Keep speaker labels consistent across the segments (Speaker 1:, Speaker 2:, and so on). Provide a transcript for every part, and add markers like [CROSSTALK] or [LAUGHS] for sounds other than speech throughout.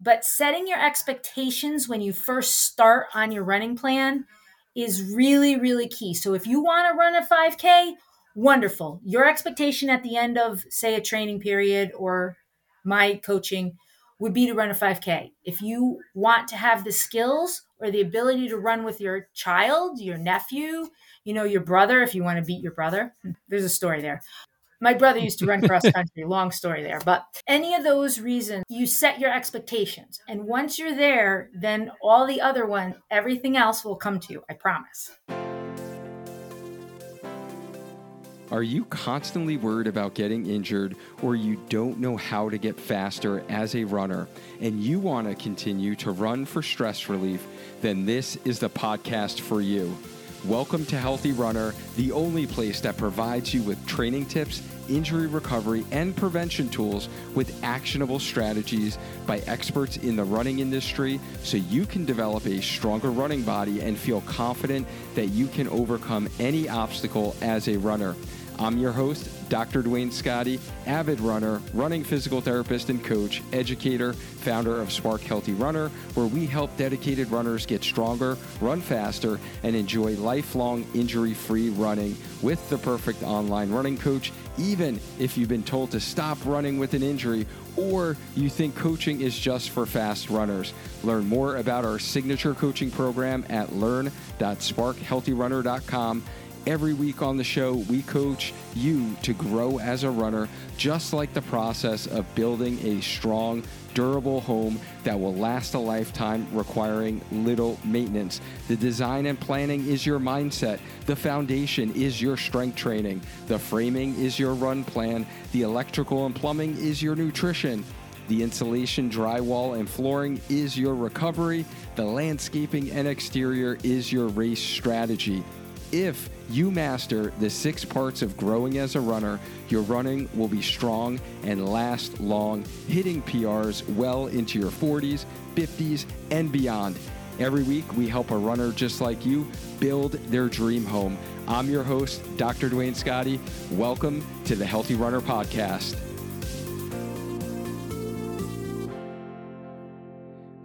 Speaker 1: but setting your expectations when you first start on your running plan is really, really key. So if you want to run a 5K, wonderful. Your expectation at the end of, say, a training period or my coaching would be to run a 5K. If you want to have the skills or the ability to run with your child, your nephew, you know, your brother, if you want to beat your brother, [LAUGHS] there's a story there. My brother used to run cross [LAUGHS] country, long story there. But any of those reasons, you set your expectations. And once you're there, then all the other one, everything else will come to you. I promise.
Speaker 2: Are you constantly worried about getting injured or you don't know how to get faster as a runner and you want to continue to run for stress relief? Then this is the podcast for you. Welcome to Healthy Runner, the only place that provides you with training tips, injury recovery, and prevention tools with actionable strategies by experts in the running industry so you can develop a stronger running body and feel confident that you can overcome any obstacle as a runner. I'm your host, Dr. Duane Scotti, avid runner, running physical therapist and coach, educator, founder of Spark Healthy Runner, where we help dedicated runners get stronger, run faster, and enjoy lifelong injury free running with the perfect online running coach, even if you've been told to stop running with an injury or you think coaching is just for fast runners. Learn more about our signature coaching program at learn.sparkhealthyrunner.com Every week on the show, we coach you to grow as a runner, just like the process of building a strong, durable home that will last a lifetime, requiring little maintenance. The design and planning is your mindset. The foundation is your strength training. The framing is your run plan. The electrical and plumbing is your nutrition. The insulation, drywall, and flooring is your recovery. The landscaping and exterior is your race strategy. If you master the six parts of growing as a runner, your running will be strong and last long, hitting PRs well into your 40s, 50s, and beyond. Every week, we help a runner just like you build their dream home. I'm your host, Dr. Duane Scotti. Welcome to the Healthy Runner Podcast.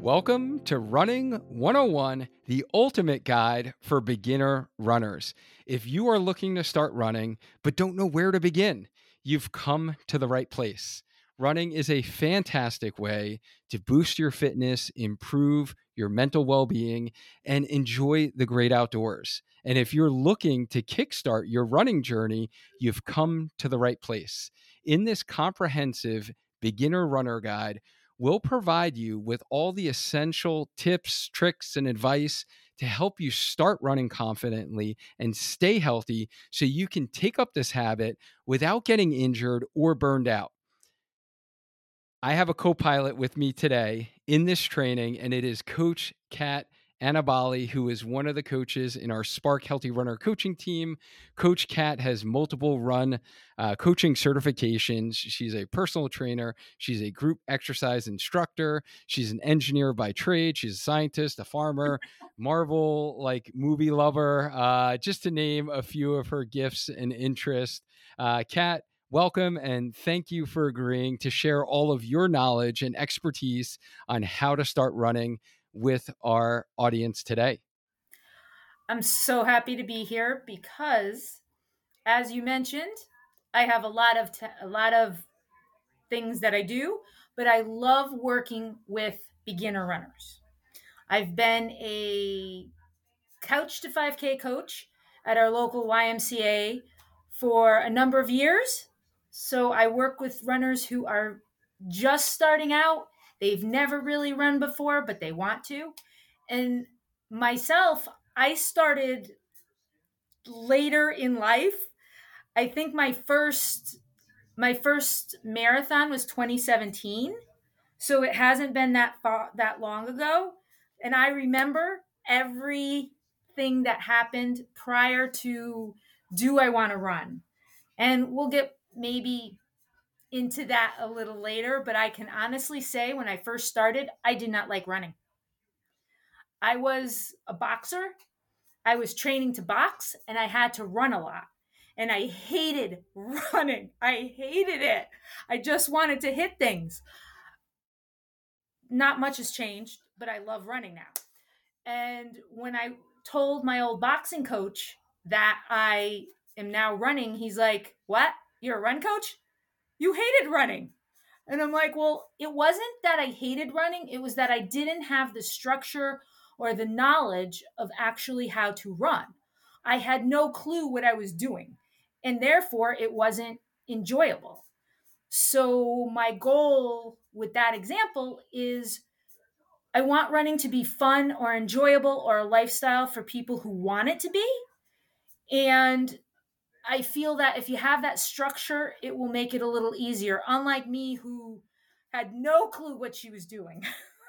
Speaker 2: Welcome to Running 101, the ultimate guide for beginner runners. If you are looking to start running but don't know where to begin, you've come to the right place. Running is a fantastic way to boost your fitness, improve your mental well being, and enjoy the great outdoors. And if you're looking to kickstart your running journey, you've come to the right place. In this comprehensive beginner runner guide, we'll provide you with all the essential tips, tricks, and advice to help you start running confidently and stay healthy so you can take up this habit without getting injured or burned out. I have a co pilot with me today in this training, and it is Coach Cat Annabali, who is one of the coaches in our Spark Healthy Runner coaching team. Coach Cat has multiple run uh, coaching certifications. She's a personal trainer. She's a group exercise instructor. She's an engineer by trade. She's a scientist, a farmer, [LAUGHS] Marvel like movie lover, uh, just to name a few of her gifts and interests. Uh, Cat, welcome and thank you for agreeing to share all of your knowledge and expertise on how to start running with our audience today.
Speaker 1: I'm so happy to be here because, as you mentioned, I have a lot of te- a lot of things that I do, but I love working with beginner runners. I've been a couch to 5K coach at our local YMCA for a number of years. So I work with runners who are just starting out They've never really run before, but they want to. And myself, I started later in life. I think my first my first marathon was 2017. So it hasn't been that far, that long ago. And I remember everything that happened prior to do I want to run? And we'll get maybe into that a little later, but I can honestly say when I first started, I did not like running. I was a boxer. I was training to box and I had to run a lot. And I hated [LAUGHS] running. I hated it. I just wanted to hit things. not much has changed, but I love running now. And when I told my old boxing coach that I am now running, he's like, What? You're a run coach? You hated running. And I'm like, Well, it wasn't that I hated running, it was that I didn't have the structure or the knowledge of actually how to run. I had no clue what I was doing, and therefore it wasn't enjoyable. So, my goal with that example is I want running to be fun or enjoyable or a lifestyle for people who want it to be. And I feel that if you have that structure, it will make it a little easier. Unlike me, who had no clue what she was doing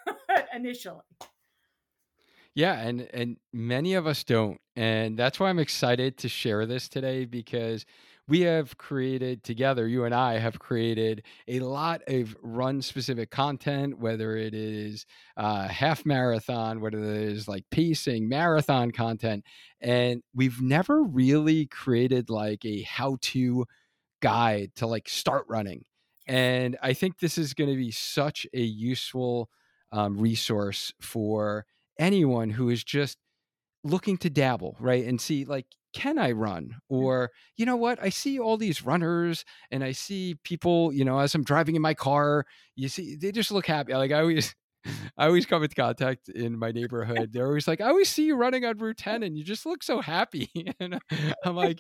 Speaker 1: [LAUGHS] initially.
Speaker 2: Yeah, and and many of us don't. And that's why I'm excited to share this today because we have created together, you and I have created a lot of run specific content, whether it is uh, half marathon, whether it is like pacing, marathon content. And we've never really created like a how to guide to like start running. And I think this is going to be such a useful um, resource for anyone who is just looking to dabble, right? And see, like, can I run?
Speaker 1: Mm.
Speaker 2: Or, you know what? I see all these runners and I see people, you know, as I'm driving in my car, you see, they just look happy. Like, I always, [LAUGHS] I always come into contact in my neighborhood. They're always like, I always see you running on Route 10 and you just look so happy. [LAUGHS] and I'm [LAUGHS] like,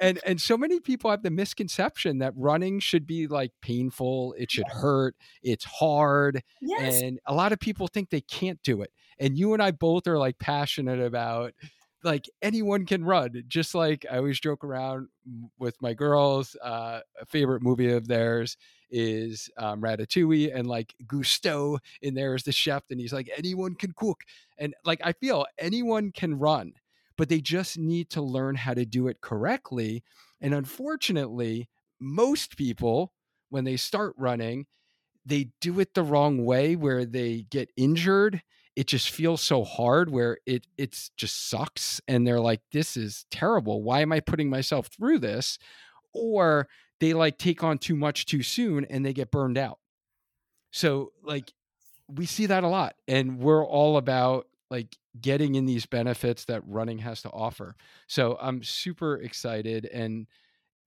Speaker 2: and and so many people have the misconception that running should be like painful, it should hurt, it's hard.
Speaker 1: Yes.
Speaker 2: And a lot of people think they can't do it. And you and I both are like passionate about like anyone can run. Just like I always joke around with my girls, uh, a favorite movie of theirs is um, Ratatouille, and like Gusteau in there is the chef, and he's like, anyone can cook. And like, I feel anyone can run, but they just need to learn how to do it correctly. And unfortunately, most people, when they start running, they do it the wrong way where they get injured it just feels so hard where it it's just sucks and they're like this is terrible. Why am i putting myself through this? Or they like take on too much too soon and they get burned out. So like we see that a lot and we're all about like getting in these benefits that running has to offer. So i'm super excited and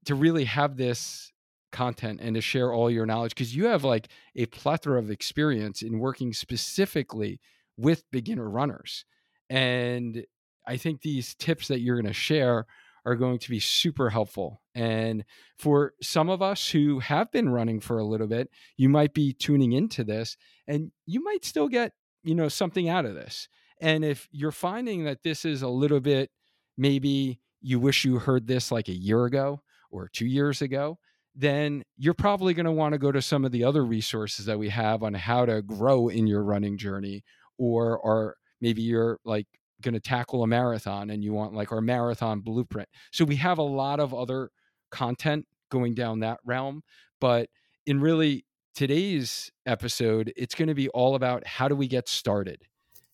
Speaker 2: to really have this content and to share all your knowledge because you have like a plethora of experience in working specifically with beginner runners. And I think these tips that you're going to share are going to be super helpful. And for some of us who have been running for a little bit, you might be tuning into this and you might still get, you know, something out of this. And if you're finding that this is a little bit maybe you wish you heard this like a year ago or 2 years ago, then you're probably going to want to go to some of the other resources that we have on how to grow in your running journey or or maybe you're like going to tackle a marathon and you want like our marathon blueprint. So we have a lot of other content going down that realm, but in really today's episode, it's going to be all about how do we get started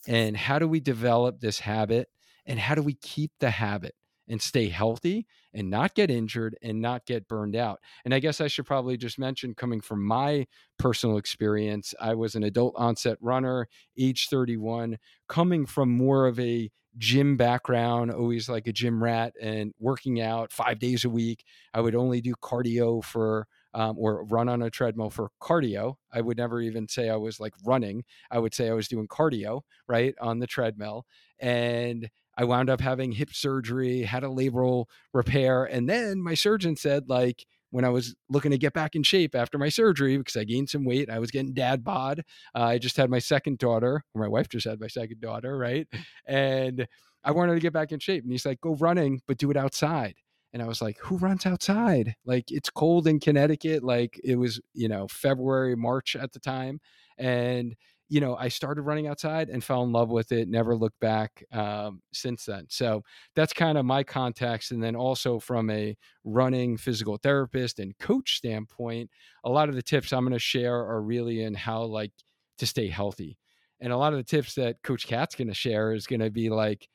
Speaker 2: and how do we develop this habit and how do we keep the habit and stay healthy and not get injured and not get burned out. And I guess I should probably just mention coming from my personal experience, I was an adult onset runner, age 31, coming from more of a gym background, always like a gym rat and working out five days a week. I would only do cardio for um, or run on a treadmill for cardio. I would never even say I was like running. I would say I was doing cardio, right, on the treadmill. And I wound up having hip surgery, had a labral repair, and then my surgeon said like when I was looking to get back in shape after my surgery because I gained some weight, I was getting dad bod. Uh, I just had my second daughter, or my wife just had my second daughter, right? And I wanted to get back in shape, and he's like, "Go running, but do it outside." And I was like, who runs outside? Like it's cold in Connecticut. Like it was, you know, February, March at the time. And you know, I started running outside and fell in love with it, never looked back um, since then. So that's kind of my context. And then also from a running physical therapist and coach standpoint, a lot of the tips I'm going to share are really in how like to stay healthy. And a lot of the tips that Coach Cat's going to share is going to be like,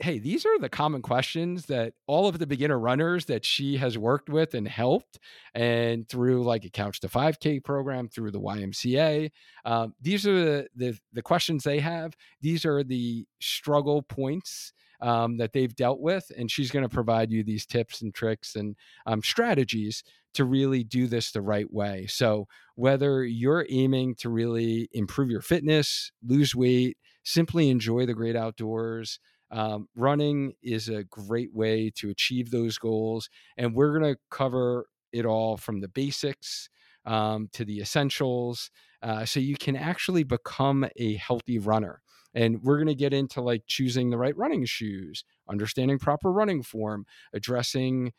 Speaker 2: hey, these are the common questions that all of the beginner runners that she has worked with and helped, and through like a Couch to 5K program, through the YMCA. Um, these are the, the, the questions they have. These are the struggle points um, that they've dealt with, and she's going to provide you these tips and tricks and um, strategies to really do this the right way. So whether you're aiming to really improve your fitness, lose weight, simply enjoy the great outdoors. Um, running is a great way to achieve those goals. And we're going to cover it all from the basics um, to the essentials uh, so you can actually become a healthy runner. And we're going to get into like choosing the right running shoes, understanding proper running form, addressing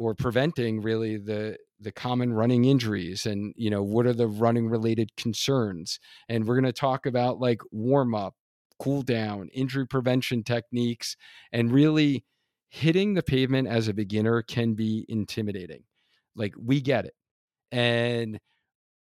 Speaker 2: or preventing really the the common running injuries and you know what are the running related concerns and we're going to talk about like warm up cool down, injury prevention techniques, and really hitting the pavement as a beginner can be intimidating. Like we get it. And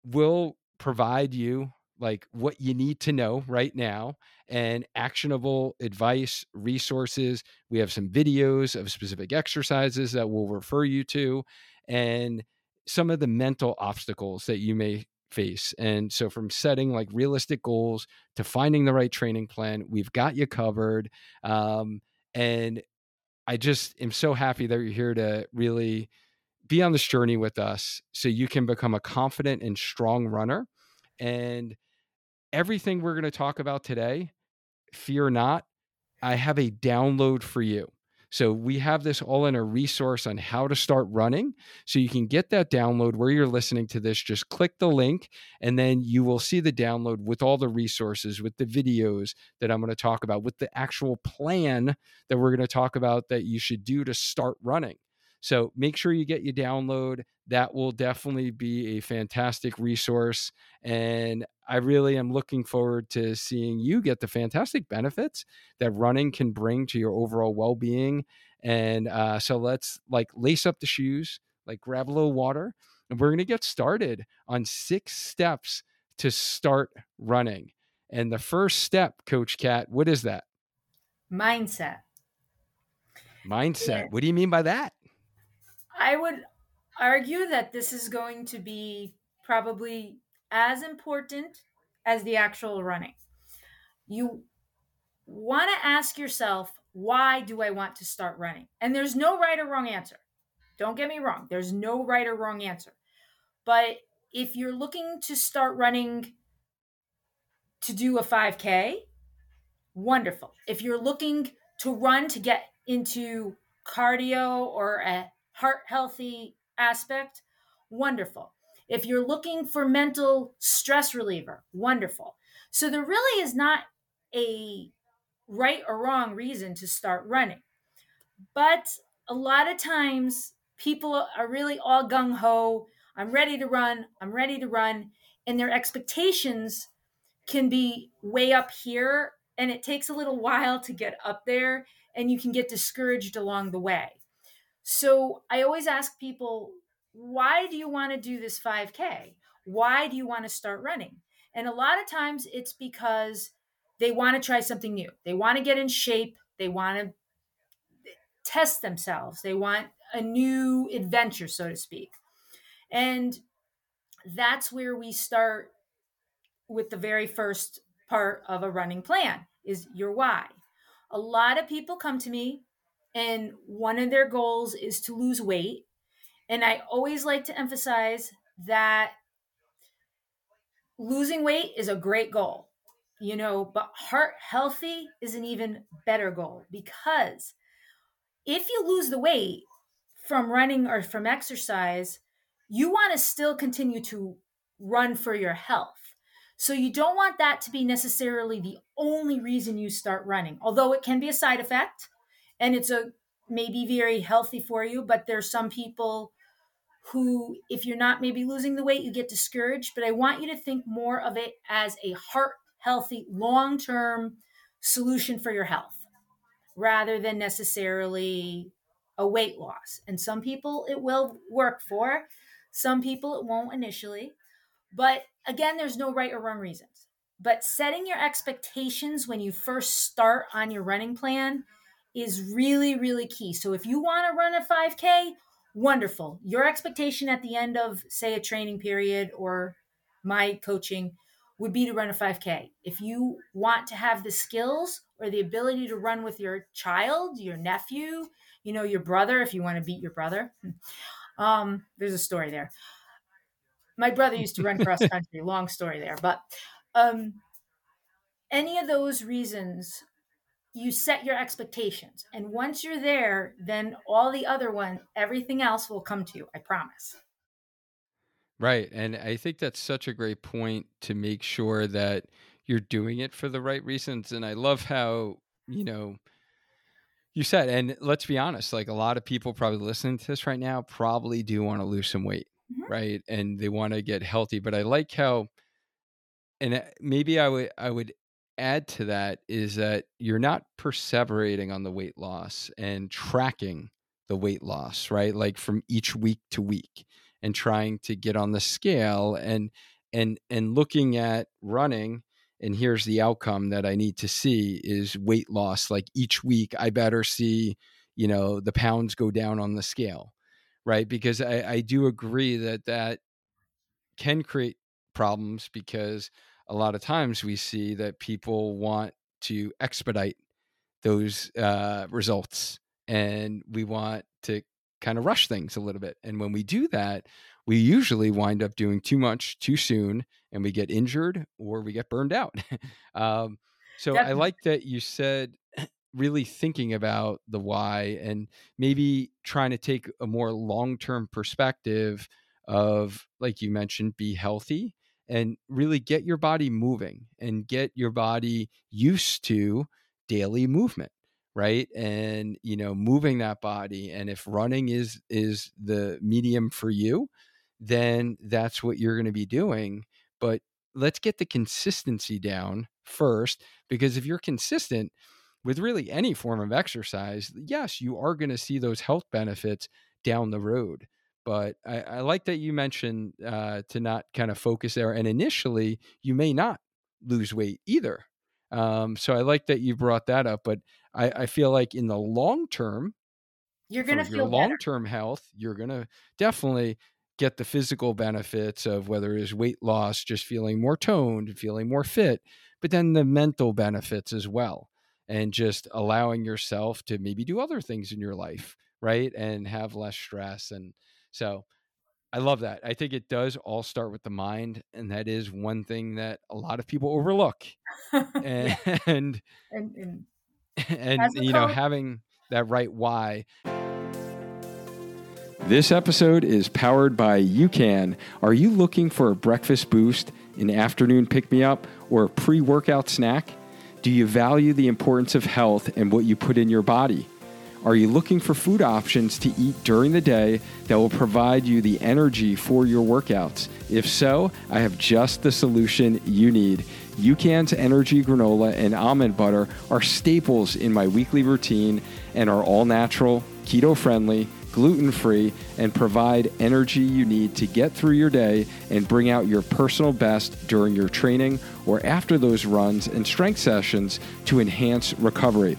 Speaker 2: we'll provide you like what you need to know right now and actionable advice, resources. We have some videos of specific exercises that we'll refer you to and some of the mental obstacles that you may face. And so, from setting like realistic goals to finding the right training plan, we've got you covered. Um, and I just am so happy that you're here to really be on this journey with us so you can become a confident and strong runner. And everything we're going to talk about today, fear not, I have a download for you. So we have this all in a resource on how to start running. So you can get that download where you're listening to this. Just click the link and then you will see the download with all the resources, with the videos that I'm going to talk about, with the actual plan that we're going to talk about that you should do to start running. So make sure you get your download. That will definitely be a fantastic resource. And I really am looking forward to seeing you get the fantastic benefits that running can bring to your overall well being. And uh, so let's like lace up the shoes, like grab a little water, and we're going to get started on six steps to start running. And the first step, Coach Cat, what is that?
Speaker 1: Mindset.
Speaker 2: Mindset. Yeah. What do you mean by that?
Speaker 1: I would argue that this is going to be probably as important as the actual running. You want to ask yourself, why do I want to start running? And there's no right or wrong answer. Don't get me wrong, there's no right or wrong answer. But if you're looking to start running to do a 5K, wonderful. If you're looking to run to get into cardio or a heart healthy aspect, wonderful. If you're looking for mental stress reliever, wonderful. So there really is not a right or wrong reason to start running. But a lot of times people are really all gung ho. I'm ready to run. I'm ready to run. And their expectations can be way up here. And it takes a little while to get up there. And you can get discouraged along the way. So I always ask people, why do you want to do this 5K? Why do you want to start running? And a lot of times it's because they want to try something new. They want to get in shape. They want to eh, test themselves. They want a new adventure, so to speak. And that's where we start with the very first part of a running plan is your why. A lot of people come to me and one of their goals is to lose weight. And I always like to emphasize that losing weight is a great goal, you know, but heart healthy is an even better goal because if you lose the weight from running or from exercise, you want to still continue to run for your health. So you don't want that to be necessarily the only reason you start running, although it can be a side effect and it's a maybe very healthy for you but there's some people who if you're not maybe losing the weight you get discouraged but i want you to think more of it as a heart healthy long-term solution for your health rather than necessarily a weight loss. And some people it will work for some people it won't initially but again there's no right or wrong reasons. But setting your expectations when you first start on your running plan is really, really key. So if you want to run a 5K, wonderful. Your expectation at the end of, say, a training period or my coaching would be to run a 5K. If you want to have the skills or the ability to run with your child, your nephew, you know, your brother, if you want to beat your brother, um, there's a story there. My brother used to run [LAUGHS] cross country, long story there. But um, any of those reasons you set your expectations and once you're there then all the other one everything else will come to you i promise
Speaker 2: right and i think that's such a great point to make sure that you're doing it for the right reasons and i love how you know you said and let's be honest like a lot of people probably listening to this right now probably do want to lose some weight mm-hmm. right and they want to get healthy but i like how and uh, maybe i would i would add to that is that you're not perseverating on the weight loss and tracking the weight loss, right? Like from each week to week and trying to get on the scale and and and looking at running and here's the outcome that I need to see is weight loss like each week I better see, you know, the pounds go down on the scale, right? Because I I do agree that that can create problems because a lot of times we see that people want to expedite those uh, results and we want to kind of rush things a little bit. And when we do that, we usually wind up doing too much too soon and we get injured or we get burned out. [LAUGHS] um, so Definitely. I like that you said [CLEARS THROAT] really thinking about the why and maybe trying to take a more long term perspective of, like you mentioned, be healthy and really get your body moving and get your body used to daily movement right? And you know moving that body and if running is is the medium for you then that's what you're going to be doing but let's get the consistency down first because if you're consistent with really any form of exercise yes you are going to see those health benefits down the road but I, I like that you mentioned uh, to not kind of focus there. And initially, you may not lose weight either. Um, so I like that you brought that up. But I, I feel like in the long term,
Speaker 1: you're going to
Speaker 2: feel your long term health. You're going to definitely get the physical benefits of whether it is weight loss, just feeling more toned, feeling more fit, but then the mental benefits as well, and just allowing yourself to maybe do other things in your life, right, and have less stress and so I love that. I think it does all start with the mind, and that is one thing that a lot of people overlook. [LAUGHS] [LAUGHS] and, and and, and, you know, having that right why. This episode is powered by UCAN. Are you looking for a breakfast boost, an afternoon pick me up, or a pre workout snack? Do you value the importance of health and what you put in your body? Are you looking for food options to eat during the day that will provide you the energy for your workouts? If so, I have just the solution you need. UCAN's energy granola and almond butter are staples in my weekly routine and are all natural, keto friendly, gluten free, and provide energy you need to get through your day and bring out your personal best during your training or after those runs and strength sessions to enhance recovery.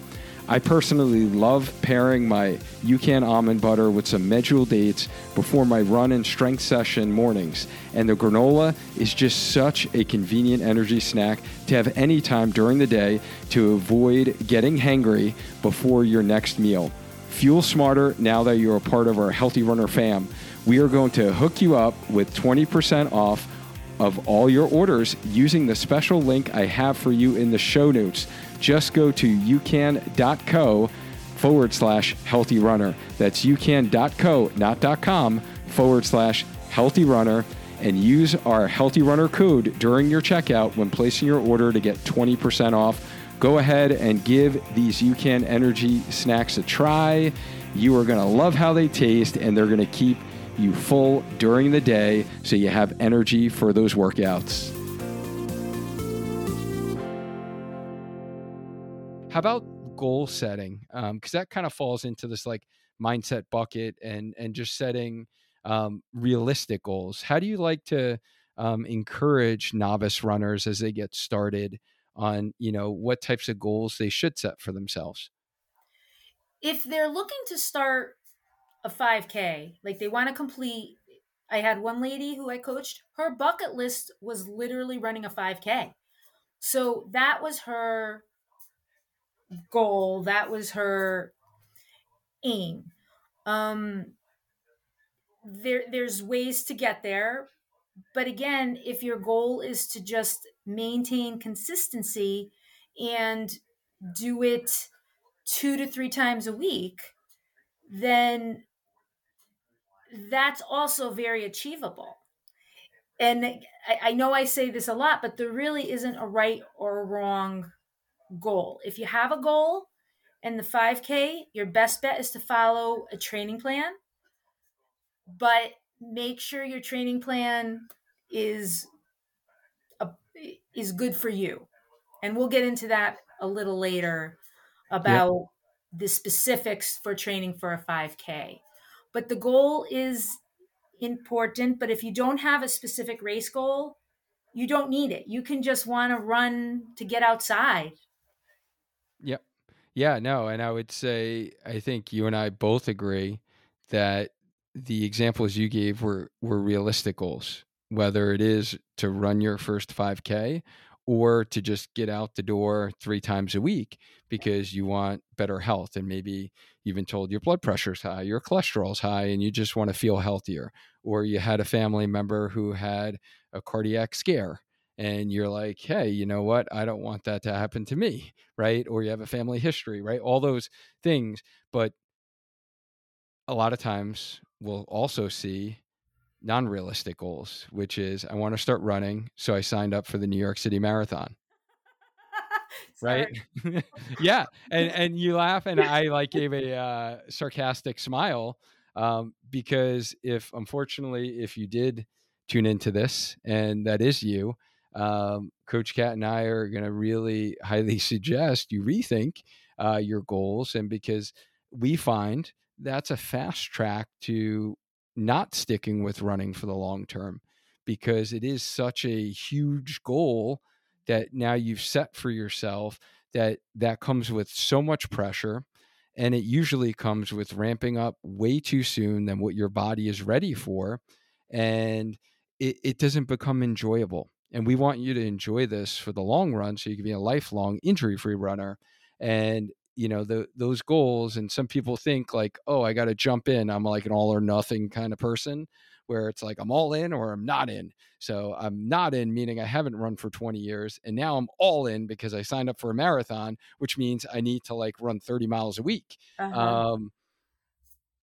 Speaker 2: I personally love pairing my UCAN almond butter with some medjool dates before my run and strength session mornings. And the granola is just such a convenient energy snack to have any time during the day to avoid getting hangry before your next meal. Fuel smarter now that you're a part of our Healthy Runner fam. We are going to hook you up with 20% off of all your orders using the special link I have for you in the show notes just go to ucan.co forward slash healthy runner. That's ucan.co, not .com, forward slash healthy runner, and use our healthy runner code during your checkout when placing your order to get 20% off. Go ahead and give these UCAN energy snacks a try. You are going to love how they taste, and they're going to keep you full during the day so you have energy for those workouts. How about goal setting? Because um, that kind of falls into this like mindset bucket and and just setting um, realistic goals. How do you like to um, encourage novice runners as they get started on you know what types of goals they should set for themselves?
Speaker 1: if they're looking to start a 5K, like they want to complete, I had one lady who I coached, her bucket list was literally running a 5K. So that was her goal, that was her aim. Um, there, there's ways to get there. But again, if your goal is to just maintain consistency and do it two to three times a week, then that's also very achievable. And I, I, know I say this a lot, but there really isn't a right or wrong goal. If you have a goal and the 5K, your best bet is to follow a training plan, but make sure your training plan is a, is good for you. And we'll get into that a little later about yep. the specifics for training for a 5K. But the goal is important. But if you don't have a specific race goal, you don't need it. You can just want to run to get outside.
Speaker 2: Yeah, no. And I would say, I think you and I both agree that the examples you gave were, were realistic goals, whether it is to run your first 5K or to just get out the door three times a week because you want better health and maybe you've been told your blood pressure's high, your cholesterol's high, and you just want to feel healthier. Or you had a family member who had a cardiac scare and you're like, hey, you know what? I don't want that to happen to me, right? Or you have a family history, right? All those things. But a lot of times we'll also see non realistic goals, which is I want to start running. So I signed up for the New York City Marathon. [LAUGHS] right [LAUGHS] yeah and [LAUGHS] and you laugh and i like gave a uh, sarcastic smile um, because if unfortunately if you did tune into this and that is you um, coach cat and i are going to really [LAUGHS] highly suggest you rethink uh, your goals and because we find that's a fast track to not sticking with running for the long term because it is such a huge goal that now you've set for yourself that that comes with so much pressure and it usually comes with ramping up way too soon than what your body is ready for and it, it doesn't become enjoyable and we want you to enjoy this for the long run so you can be a lifelong injury free runner. And you know the those goals and some people think like oh i got to jump in. I'm like an all or nothing kind of person where it's like i'm all in or i'm not in. So i'm not in meaning i haven't run for 20 years and now i'm all in because i signed up for a marathon which means i need to like run 30 miles a week. Uh-huh. um,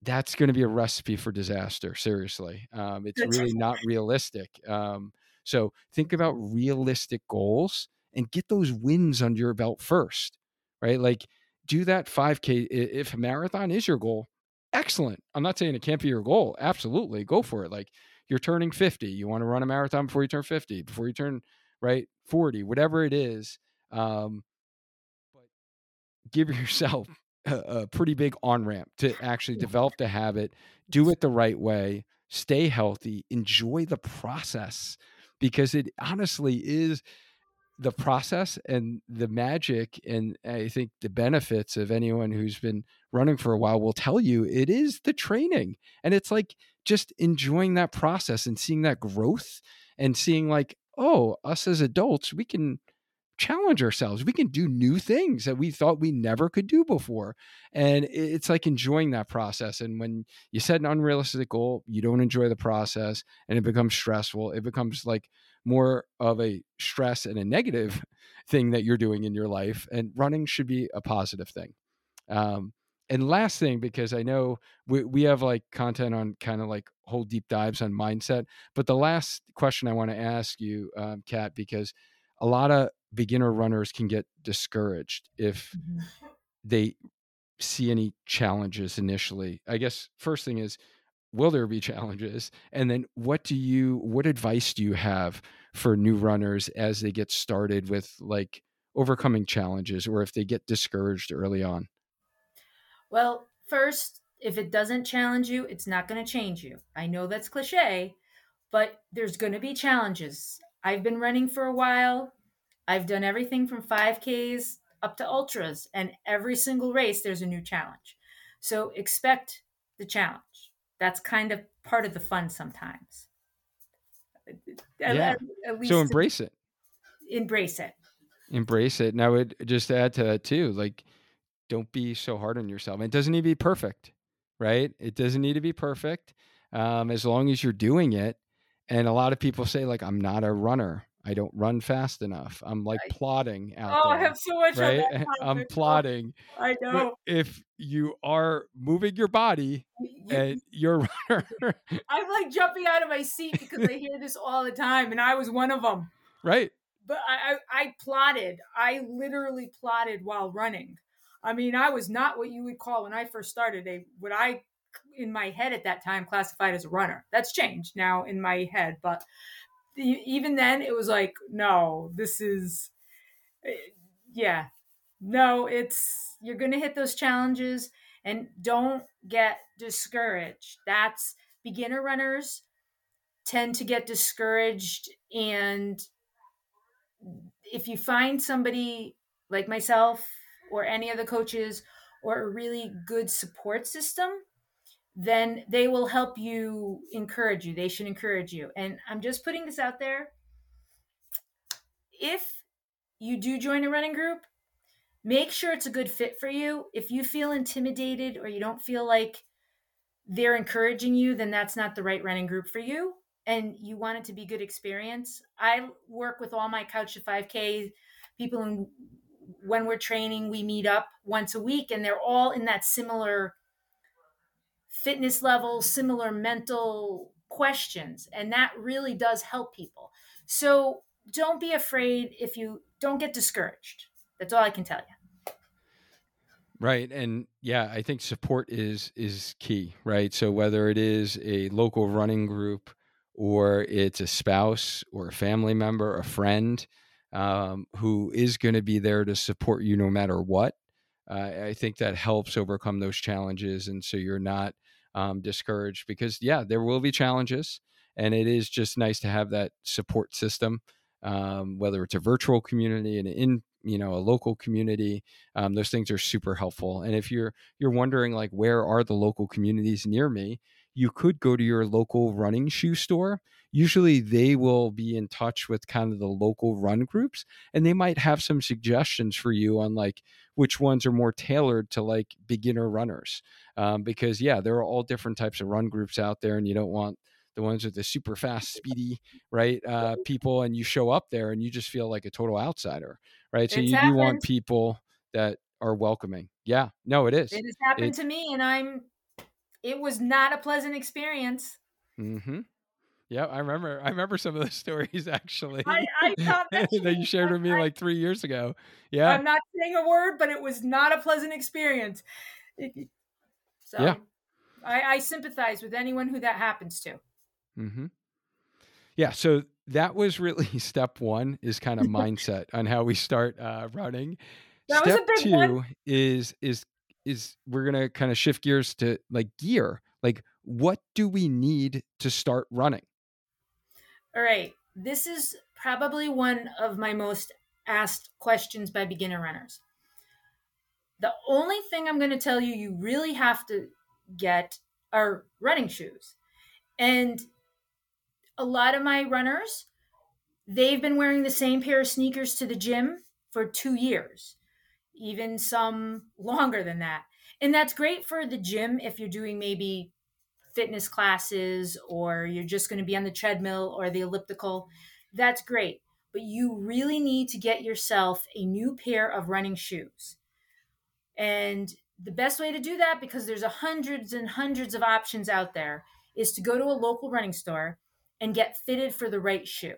Speaker 2: that's going to be a recipe for disaster seriously. Um, it's really [LAUGHS] not realistic. Um, so think about realistic goals and get those wins under your belt first right like do that 5K. If a marathon is your goal, excellent. I'm not saying it can't be your goal. Absolutely. Go for it. Like you're turning 50. You want to run a marathon before you turn 50, before you turn, right, 40, whatever it is. Um, but give [LAUGHS] yourself a, a pretty big on ramp to actually develop the habit, do it the right way, stay healthy, enjoy the process because it honestly is the process and the magic and i think the benefits of anyone who's been running for a while will tell you it is the training. And it's like just enjoying that process and seeing that growth and seeing like oh us as adults we can challenge ourselves we can do new things that we thought we never could do before and it's like enjoying that process and when you set an unrealistic goal you don't enjoy the process and it becomes stressful it becomes like more of a stress and a negative [LAUGHS] thing that you're doing in your life. And running should be a positive thing. Um, and last thing, because I know we, we have like content on kind of like whole deep dives on mindset. But the last question I want to ask you, um, Cat, because a lot of beginner runners can get discouraged if mm-hmm. they see any challenges initially. I guess first thing is, will there be [LAUGHS] challenges? And then what do you, what advice do you have for new runners as they get started with like overcoming challenges or if they get discouraged early on?
Speaker 1: Well, first, if it doesn't challenge you, it's not going to change you. I know that's cliche, but there's going to be challenges. I've been running for a while. I've done everything from 5Ks up to ultras, and every single race there's a new challenge. So expect the challenge. That's kind of part of the fun sometimes.
Speaker 2: At, yeah. At, so embrace it.
Speaker 1: Embrace it.
Speaker 2: Embrace it. And I would just add to that too, like don't be so hard on yourself. It doesn't need to be perfect, right? It doesn't need to be perfect. Um, as long as you're doing it. And a lot of people say, like, I'm not a runner. I don't run fast enough. I'm like I, plotting out
Speaker 1: oh,
Speaker 2: there.
Speaker 1: I have so much
Speaker 2: right? [LAUGHS] I'm plotting.
Speaker 1: I know. But
Speaker 2: if you are moving your body you, and you're [LAUGHS] a runner,
Speaker 1: I'm like jumping out of my seat because I hear this all the time, and I was one of them.
Speaker 2: Right.
Speaker 1: But I, I, I plotted. I literally plotted while running. I mean, I was not what you would call when I first started a what I in my head at that time classified as a runner. That's changed now in my head, but even then it was like no this is eh, yeah. No it's you're gonna hit those challenges and don't get discouraged. That's beginner runners tend to get discouraged and if you find somebody like myself or any of the coaches or a really good support system then they will help you encourage you. They should encourage you. And I'm just putting this out there. If you do join a running group, make sure it's a good fit for you. If you feel intimidated or you don't feel like they're encouraging you, then that's not the right running group for you. And you want it to be good experience. I work with all my Couch to 5K people, and when we're training, we meet up once a week, and they're all in that similar fitness level, similar mental questions. And that really does help people. So don't be afraid if you don't get discouraged. That's all I can tell you.
Speaker 2: Right. And yeah, I think support is is key, right? So whether it is a local running group or it's a spouse or a family member, a friend um, who is going to be there to support you no matter what, uh, I think that helps overcome those challenges. And so you're not um, discouraged because, yeah, there will be challenges. And it is just nice to have that support system, um, whether it's a virtual community and in you know a local community um, those things are super helpful and if you're you're wondering like where are the local communities near me you could go to your local running shoe store. Usually they will be in touch with kind of the local run groups and they might have some suggestions for you on like which ones are more tailored to like beginner runners. Um, because yeah there are all different types of run groups out there and you don't want the ones with the super fast speedy right [LAUGHS] uh, people and you show up there and you just feel like a total outsider right? So it's you, you want people that are welcoming. Yeah. No it is.
Speaker 1: It has happened it, to me and i'm it was not a pleasant experience
Speaker 2: mm-hmm yeah, I remember. I remember some of those [LAUGHS] stories actually.
Speaker 1: I, I that, [LAUGHS]
Speaker 2: that you shared with me like three years ago. Yeah,
Speaker 1: I'm not saying a word, but it was not a pleasant experience. So, yeah, I, I sympathize with anyone who that happens to.
Speaker 2: Mm-hmm. Yeah, so that was really [LAUGHS] step one is kind of mindset on how we start uh, running.
Speaker 1: That
Speaker 2: step
Speaker 1: two
Speaker 2: one. is is is we're gonna kind of shift gears to like gear. Like, what do we need to start running?
Speaker 1: All right. This is probably one of my most asked questions by beginner runners. The only thing I'm going to tell you you really have to get are running shoes. And a lot of my runners, they've been wearing the same pair of sneakers to the gym for two years, even some longer than that. And that's great for the gym if you're doing maybe fitness classes or you're just going to be on the treadmill or the elliptical, that's great. But you really need to get yourself a new pair of running shoes. And the best way to do that, because there's a hundreds and hundreds of options out there, is to go to a local running store and get fitted for the right shoe.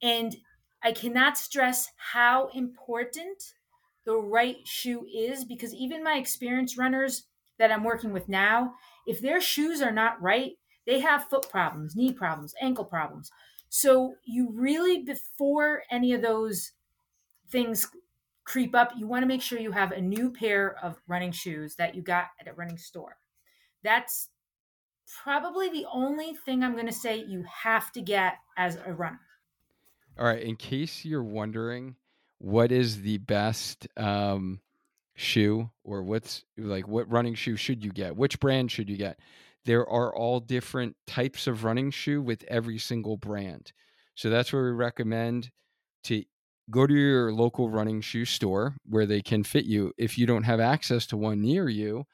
Speaker 1: And I cannot stress how important the right shoe is because even my experienced runners that I'm working with now, if their shoes are not right, they have foot problems, knee problems, ankle problems. So you really, before any of those things creep up, you want to make sure you have a new pair of running shoes that you got at a running store. That's probably the only thing I'm going to say you have to get as a runner.
Speaker 2: All right. In case you're wondering, what is the best um, shoe or what's like what running shoe should you get? Which brand should you get? There are all different types of running shoe with every single brand. So that's where we recommend to go to your local running shoe store where they can fit you. If you don't have access to one near you,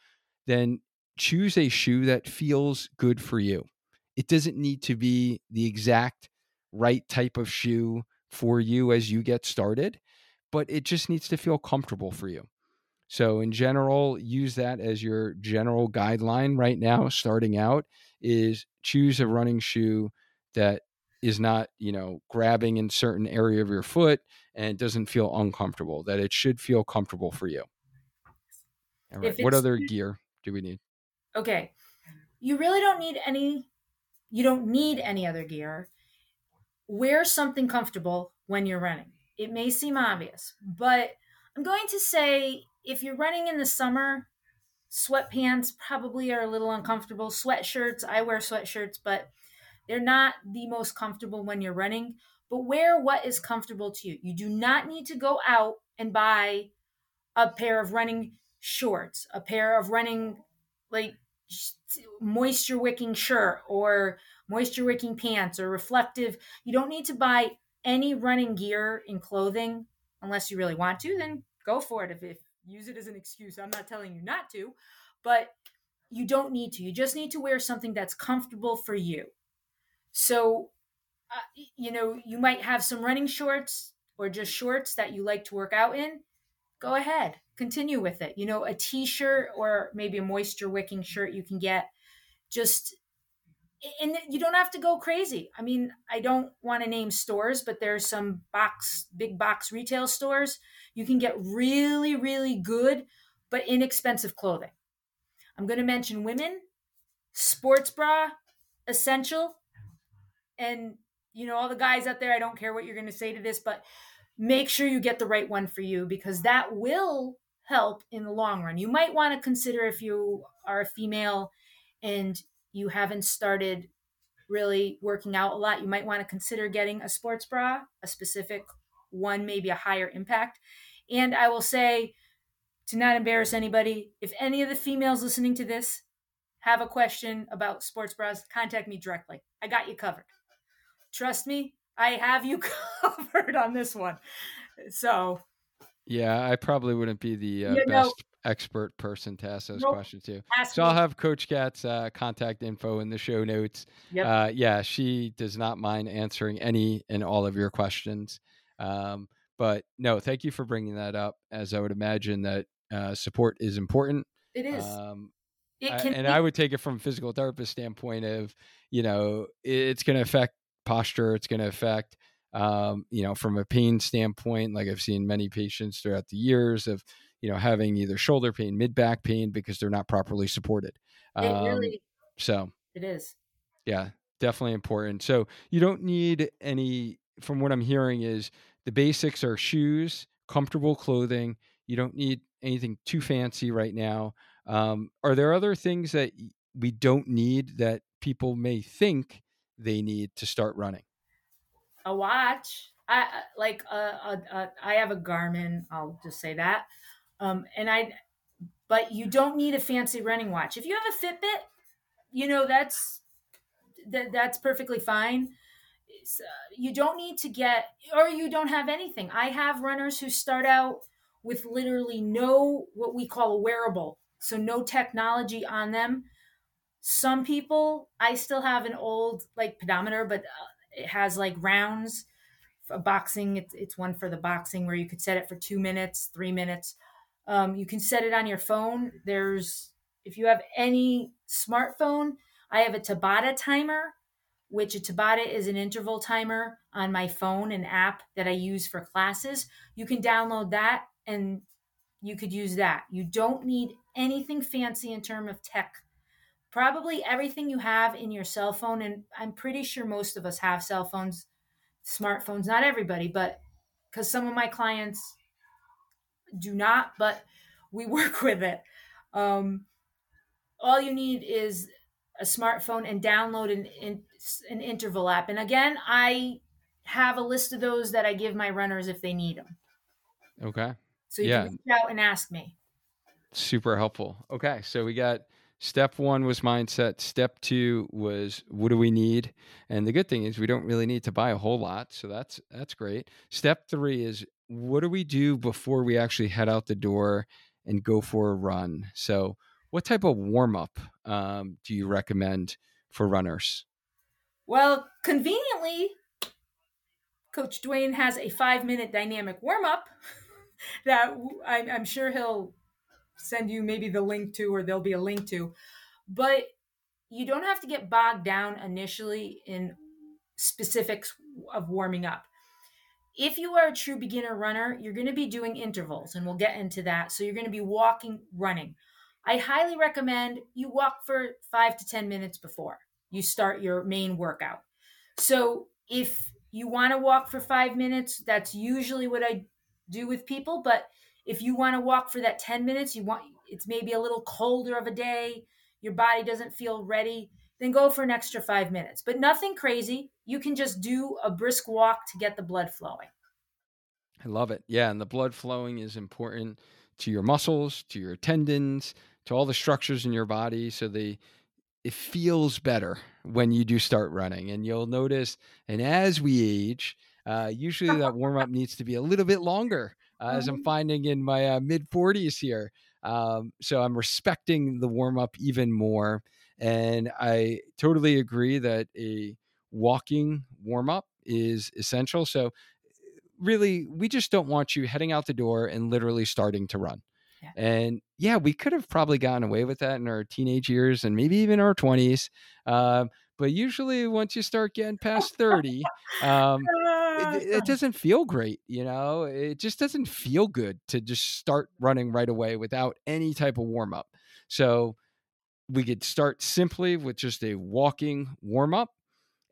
Speaker 2: then choose a shoe that feels good for you. It doesn't need to be the exact right type of shoe for you as you get started, but it just needs to feel comfortable for you. So in general, use that as your general guideline right now starting out is choose a running shoe that is not, you know, grabbing in certain area of your foot and doesn't feel uncomfortable, that it should feel comfortable for you. All right. What other gear do we need?
Speaker 1: Okay. You really don't need any you don't need any other gear. Wear something comfortable when you're running. It may seem obvious, but I'm going to say if you're running in the summer, sweatpants probably are a little uncomfortable. Sweatshirts, I wear sweatshirts, but they're not the most comfortable when you're running. But wear what is comfortable to you. You do not need to go out and buy a pair of running shorts, a pair of running like moisture wicking shirt or moisture wicking pants or reflective. You don't need to buy any running gear and clothing unless you really want to, then go for it. If, if use it as an excuse, I'm not telling you not to, but you don't need to. You just need to wear something that's comfortable for you. So, uh, you know, you might have some running shorts or just shorts that you like to work out in. Go ahead continue with it. You know, a t-shirt or maybe a moisture wicking shirt you can get just and you don't have to go crazy. I mean, I don't want to name stores, but there's some box big box retail stores you can get really really good but inexpensive clothing. I'm going to mention women, sports bra, essential and you know all the guys out there, I don't care what you're going to say to this, but make sure you get the right one for you because that will help in the long run. You might want to consider if you are a female and you haven't started really working out a lot, you might want to consider getting a sports bra, a specific one, maybe a higher impact. And I will say, to not embarrass anybody, if any of the females listening to this have a question about sports bras, contact me directly. I got you covered. Trust me, I have you [LAUGHS] covered on this one. So
Speaker 2: yeah, I probably wouldn't be the uh, best expert person to ask those nope. questions to. Ask so me. I'll have Coach Cat's uh, contact info in the show notes. Yep. Uh, yeah, she does not mind answering any and all of your questions. Um, but no, thank you for bringing that up. As I would imagine that uh, support is important.
Speaker 1: It is. Um,
Speaker 2: it I, and be- I would take it from a physical therapist standpoint of, you know, it's going to affect posture. It's going to affect um, you know, from a pain standpoint, like I've seen many patients throughout the years of, you know, having either shoulder pain, mid back pain because they're not properly supported.
Speaker 1: Um, really,
Speaker 2: so
Speaker 1: it is.
Speaker 2: Yeah, definitely important. So you don't need any, from what I'm hearing, is the basics are shoes, comfortable clothing. You don't need anything too fancy right now. Um, are there other things that we don't need that people may think they need to start running?
Speaker 1: a watch. I like I have a Garmin. I'll just say that. Um, and I, but you don't need a fancy running watch. If you have a Fitbit, you know that's that that's perfectly fine. Uh, you don't need to get, or you don't have anything. I have runners who start out with literally no what we call a wearable, so no technology on them. Some people, I still have an old like pedometer, but uh, it has like rounds for boxing it's, it's one for the boxing where you could set it for two minutes three minutes um, you can set it on your phone. There's if you have any smartphone i have a tabata timer which a tabata is an interval timer on my phone an app that i use for classes. You can download that and you could use that. You don't need anything fancy in terms of tech. Probably everything you have in your cell phone and i'm pretty sure most of us have cell phones smartphones not everybody but because some of my clients do not but we [LAUGHS] work with it um, all you need is a smartphone and download an, an interval app and again i have a list of those that i give my runners if they need them
Speaker 2: okay
Speaker 1: so you yeah. can reach out and ask me
Speaker 2: Super helpful. Okay, so we got step one was mindset. Step two was what do we need? And the good thing is we don't really need to buy a whole lot, so that's that's great. Step three is what do we do before we actually head out the door and go for a run? So, what type of warm up um, do you recommend for runners?
Speaker 1: Well, conveniently, Coach Duane has a five minute dynamic warm up [LAUGHS] that I'm, I'm sure he'll send you maybe the link to, or there'll be a link to. But you don't have to get bogged down initially in specifics of warming up. If you are a true beginner runner, you're going to be doing intervals, and we'll get into that. So you're going to be walking, running. I highly recommend you walk for five to 10 minutes before you start your main workout. So if you want to walk for five minutes, that's usually what I do with people. But if you want to walk for that 10 minutes, you want it's maybe a little colder of a day, your body doesn't feel ready, then go for an extra five minutes. But nothing crazy. You can just do a brisk walk to get the blood flowing.
Speaker 2: I love it. Yeah. And the blood flowing is important to your muscles, to your tendons, to all the structures in your body. So they, it feels better when you do start running. And you'll notice, and as we age, uh, usually that [LAUGHS] warm up needs to be a little bit longer, uh, as I'm mm-hmm. finding in my uh, mid 40s here. Um, so I'm respecting the warm up even more. And I totally agree that a walking warm up is essential. So, really, we just don't want you heading out the door and literally starting to run. Yeah. And yeah, we could have probably gotten away with that in our teenage years and maybe even our 20s. Uh, but usually, once you start getting past 30, um, it, it, [LAUGHS] doesn't feel great. You know, it just doesn't feel good to just start running right away without any type of warm up. So, we could start simply with just a walking warm up.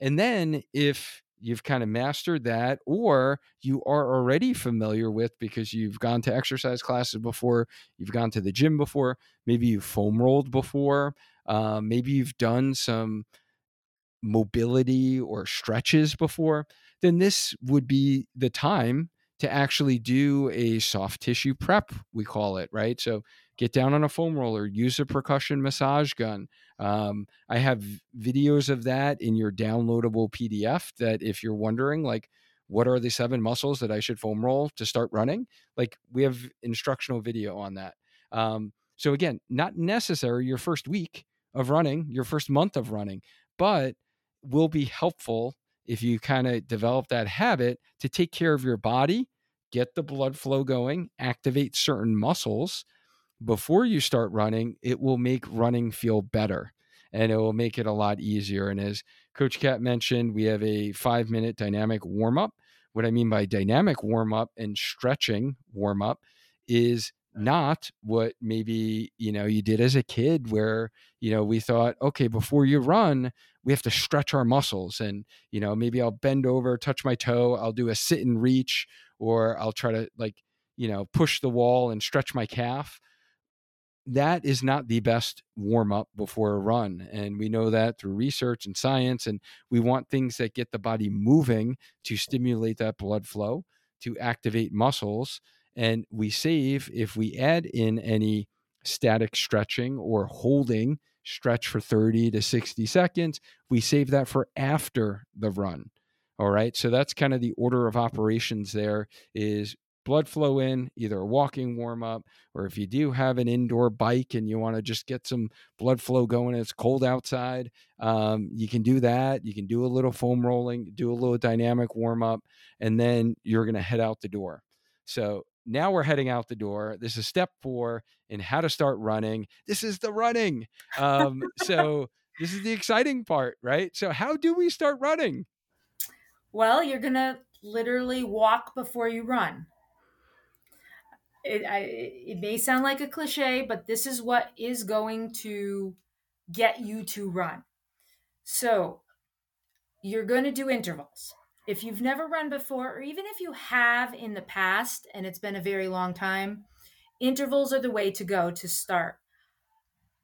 Speaker 2: And then if you've kind of mastered that or you are already familiar with because you've gone to exercise classes before you've gone to the gym before maybe you've foam rolled before um, maybe you've done some mobility or stretches before then this would be the time to actually do a soft tissue prep we call it right? So get down on a foam roller, use a percussion massage gun. Um, I have videos of that in your downloadable PDF that if you're wondering, like, what are the seven muscles that I should foam roll to start running? Like, we have instructional video on that. Um, so, again, not necessary your first week of running, your first month of running, but will be helpful if you kind of develop that habit to take care of your body, get the blood flow going, activate certain muscles before you start running, it will make running feel better and it will make it a lot easier. And as Coach Cat mentioned, we have a five minute dynamic warm up. What I mean by dynamic warm up and stretching warm up is not what maybe you know you did as a kid where you know we thought okay before you run we have to stretch our muscles and you know maybe i'll bend over touch my toe i'll do a sit and reach or i'll try to like you know push the wall and stretch my calf that is not the best warm up before a run. And we know that through research and science. And we want things that get the body moving to stimulate that blood flow, to activate muscles. And we save if we add in any static stretching or holding stretch for 30 to 60 seconds, we save that for after the run. All right. So that's kind of the order of operations there is blood flow in, either a walking warm up, or if you do have an indoor bike and you want to just get some blood flow going, it's cold outside, um, you can do that. You can do a little foam rolling, do a little dynamic warm up, and then you're going to head out the door. So now we're heading out the door. This is step four in how to start running. This is the running. Um, so this is the exciting part, right? So, how do we start running?
Speaker 1: Well, you're going to literally walk before you run it, I, it may sound like a cliche, but this is what is going to get you to run. So you're going to do intervals. If you've never run before, or even if you have in the past and it's been a very long time, intervals are the way to go to start.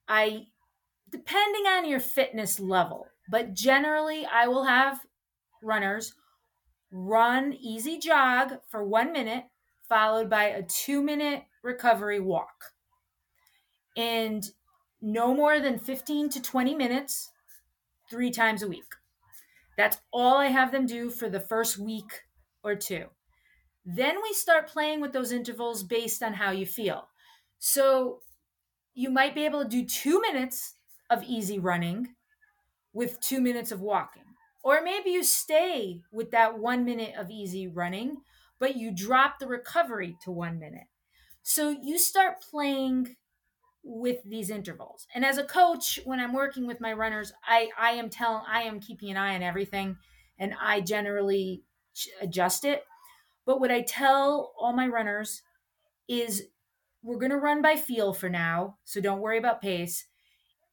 Speaker 1: I, depending on your fitness level, but generally, I will have runners run easy jog for one minute followed by a two minute recovery walk. and no more than 15 to 20 minutes three times a week. That's all I have them do for the first week or two. Then we start playing with those intervals based on how you feel. So you might be able to do two minutes of easy running with two minutes of walking. Or maybe you stay with that one minute of easy running, but you drop the recovery to one minute. So you start playing with these intervals. And as a coach, when I'm working with my runners, I, I am telling, I am keeping an eye on everything and I generally adjust it. But what I tell all my runners is we're going to run by feel for now. So don't worry about pace.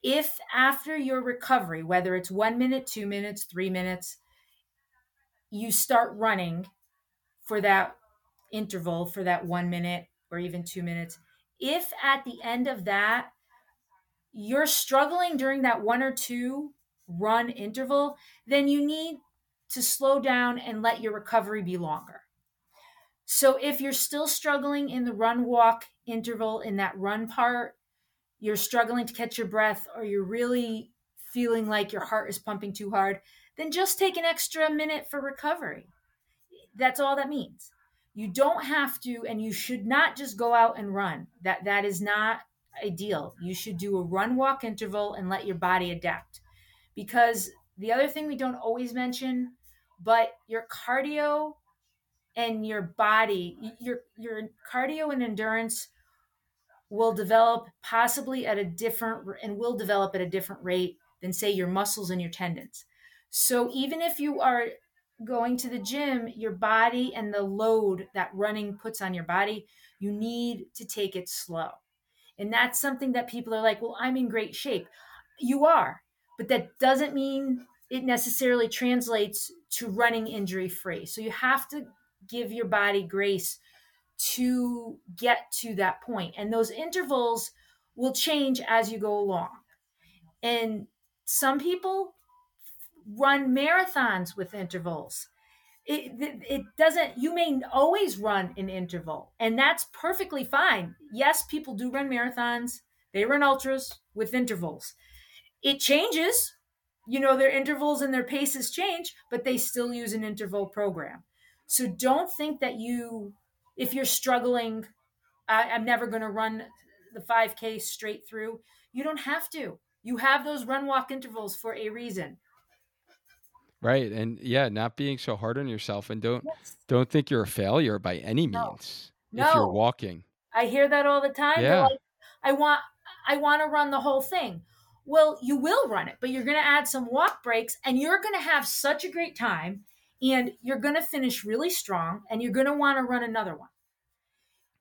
Speaker 1: If after your recovery, whether it's one minute, two minutes, three minutes, you start running for that interval, for that one minute or even two minutes, if at the end of that you're struggling during that one or two run interval, then you need to slow down and let your recovery be longer. So if you're still struggling in the run walk interval in that run part, you're struggling to catch your breath, or you're really feeling like your heart is pumping too hard, then just take an extra minute for recovery. That's all that means. You don't have to and you should not just go out and run. That that is not ideal. You should do a run walk interval and let your body adapt. Because the other thing we don't always mention but your cardio and your body your your cardio and endurance will develop possibly at a different and will develop at a different rate than say your muscles and your tendons. So even if you are going to the gym, your body and the load that running puts on your body, you need to take it slow. And that's something that people are like, well, I'm in great shape. You are, but that doesn't mean it necessarily translates to running injury free. So you have to give your body grace to get to that point. And those intervals will change as you go along. And some people run marathons with intervals. It, it, doesn't, you may always run an interval, and that's perfectly fine. Yes, people do run marathons, they run ultras with intervals. It changes, you know, their intervals and their paces change, but they still use an interval program. So don't think that you, if you're struggling, I, I'm never going to run the 5K straight through. You don't have to. You have those run walk intervals for a reason.
Speaker 2: Right. And yeah, not being so hard on yourself and don't yes. don't think you're a failure by any means no. if no. you're walking.
Speaker 1: I hear that all the time. Yeah. Like, I want I want to run the whole thing. Well, you will run it, but you're going to add some walk breaks and you're going to have such a great time and you're going to finish really strong and you're going to want to run another one.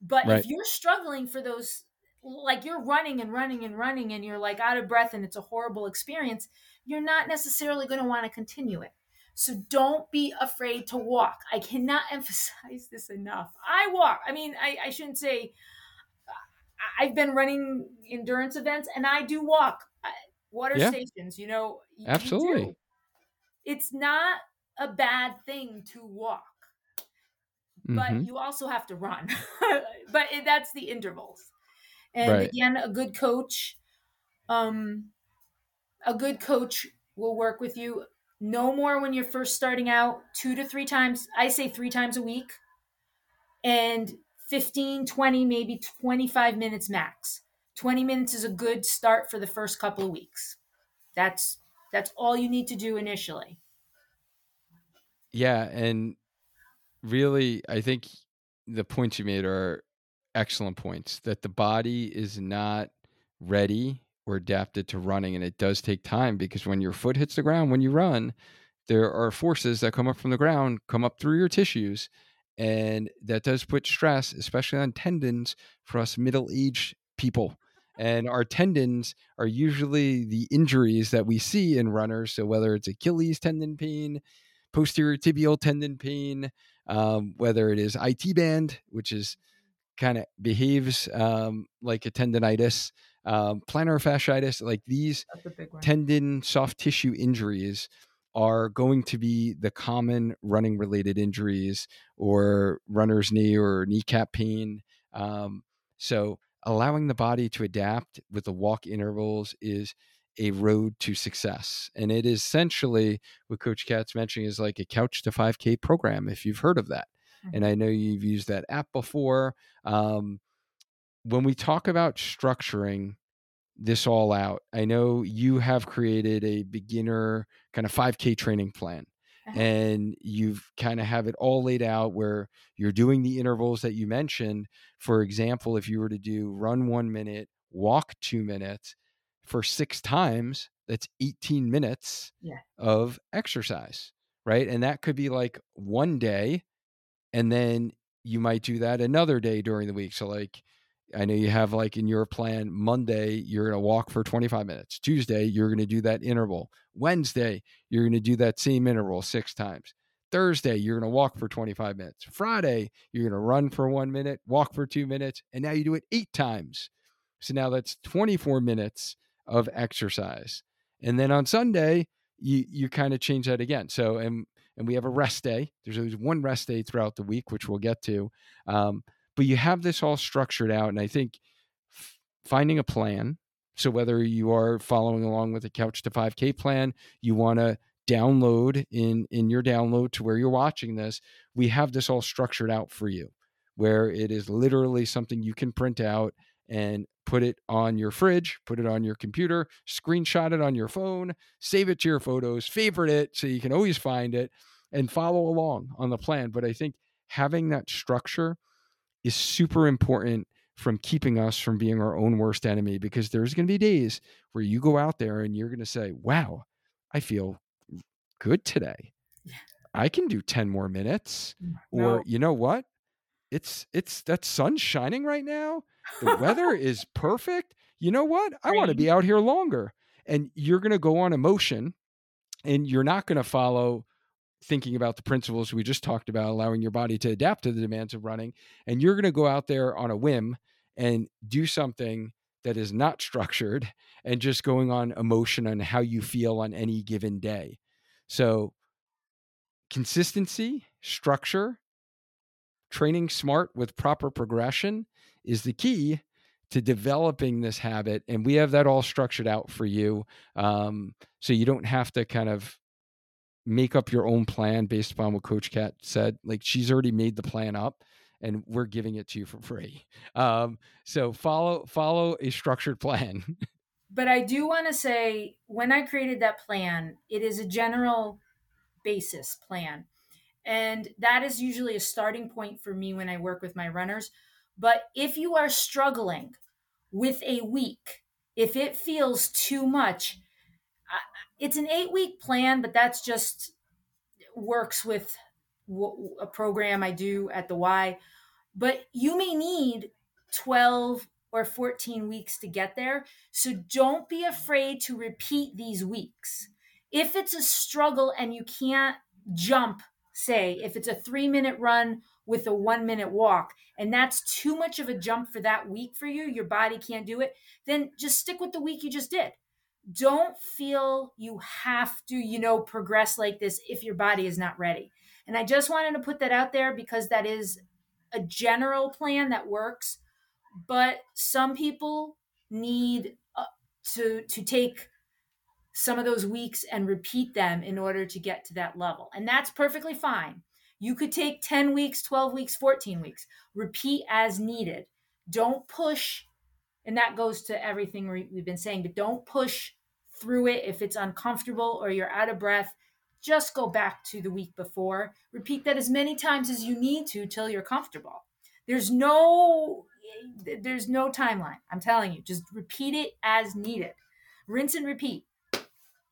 Speaker 1: But right. if you're struggling for those like you're running and running and running and you're like out of breath and it's a horrible experience, you're not necessarily going to want to continue it. So don't be afraid to walk. I cannot [LAUGHS] emphasize this enough. I walk. I mean, I, I shouldn't say I've been running endurance events and I do walk uh, water yeah. stations, you know.
Speaker 2: Absolutely.
Speaker 1: It's not a bad thing to walk, but mm-hmm. you also have to run. [LAUGHS] but that's the intervals. And right. again, a good coach, um, a good coach will work with you no more when you're first starting out, two to three times. I say three times a week, and 15, 20, maybe 25 minutes max. 20 minutes is a good start for the first couple of weeks. That's that's all you need to do initially.
Speaker 2: Yeah, and really I think the points you made are excellent points that the body is not ready or adapted to running and it does take time because when your foot hits the ground when you run there are forces that come up from the ground come up through your tissues and that does put stress especially on tendons for us middle-aged people. And our tendons are usually the injuries that we see in runners. So whether it's achilles tendon pain posterior tibial tendon pain um, whether it is IT band which is kind of behaves um, like a tendonitis, um, plantar fasciitis, like these tendon soft tissue injuries are going to be the common running related injuries or runner's knee or kneecap pain. Um, so allowing the body to adapt with the walk intervals is a road to success. And it is essentially what Coach Cat's mentioning is like a couch to 5K program, if you've heard of that. Mm-hmm. And I know you've used that app before. Um, when we talk about structuring this all out, I know you have created a beginner kind of 5K training plan. Uh-huh. And you've kind of have it all laid out where you're doing the intervals that you mentioned. For example, if you were to do run one minute, walk two minutes, for six times, that's 18 minutes yeah. of exercise, right? And that could be like one day, and then you might do that another day during the week. So, like, I know you have like in your plan, Monday, you're going to walk for 25 minutes. Tuesday, you're going to do that interval. Wednesday, you're going to do that same interval six times. Thursday, you're going to walk for 25 minutes. Friday, you're going to run for one minute, walk for two minutes, and now you do it eight times. So now that's 24 minutes of exercise. And then on Sunday, you you kind of change that again. So and and we have a rest day. There's always one rest day throughout the week, which we'll get to. Um, but you have this all structured out, and I think finding a plan. So whether you are following along with the Couch to 5K plan, you want to download in in your download to where you're watching this, we have this all structured out for you, where it is literally something you can print out and put it on your fridge, put it on your computer, screenshot it on your phone, save it to your photos, favorite it so you can always find it and follow along on the plan. But I think having that structure is super important from keeping us from being our own worst enemy because there's going to be days where you go out there and you're going to say, wow, I feel good today. I can do 10 more minutes. Mm, no. Or, you know what? It's, it's that sun's shining right now the weather [LAUGHS] is perfect. You know what? I want to be out here longer. And you're going to go on emotion and you're not going to follow thinking about the principles we just talked about, allowing your body to adapt to the demands of running. And you're going to go out there on a whim and do something that is not [LAUGHS] structured and just going on emotion on how you feel on any given day. So, consistency, structure, training smart with proper progression is the key to developing this habit and we have that all structured out for you um, so you don't have to kind of make up your own plan based upon what coach Cat said like she's already made the plan up and we're giving it to you for free. Um, so follow follow a structured plan. [LAUGHS]
Speaker 1: But i do want to say when i created that plan it is a general basis plan. And that is usually a starting point for me when i work with my runners. But if you are struggling with a week, if it feels too much, it's an eight week plan, but that's just works with a program I do at the Y. But you may need 12 or 14 weeks to get there. So don't be afraid to repeat these weeks. If it's a struggle and you can't jump, say, if it's a three minute run with a one minute walk and that's too much of a jump for that week for you, your body can't do it, then just stick with the week you just did. Don't feel you have to, you know, progress like this if your body is not ready. And I just wanted to put that out there because that is a general plan that works, but some people need uh, to to take some of those weeks and repeat them in order to get to that level. And that's perfectly fine. You could take 10 weeks, 12 weeks, 14 weeks. Repeat as needed. Don't push. And that goes to everything we've been saying, but don't push through it if it's uncomfortable or you're out of breath. Just go back to the week before. Repeat that as many times as you need to till you're comfortable. There's no there's no timeline. I'm telling you, just repeat it as needed. Rinse and repeat.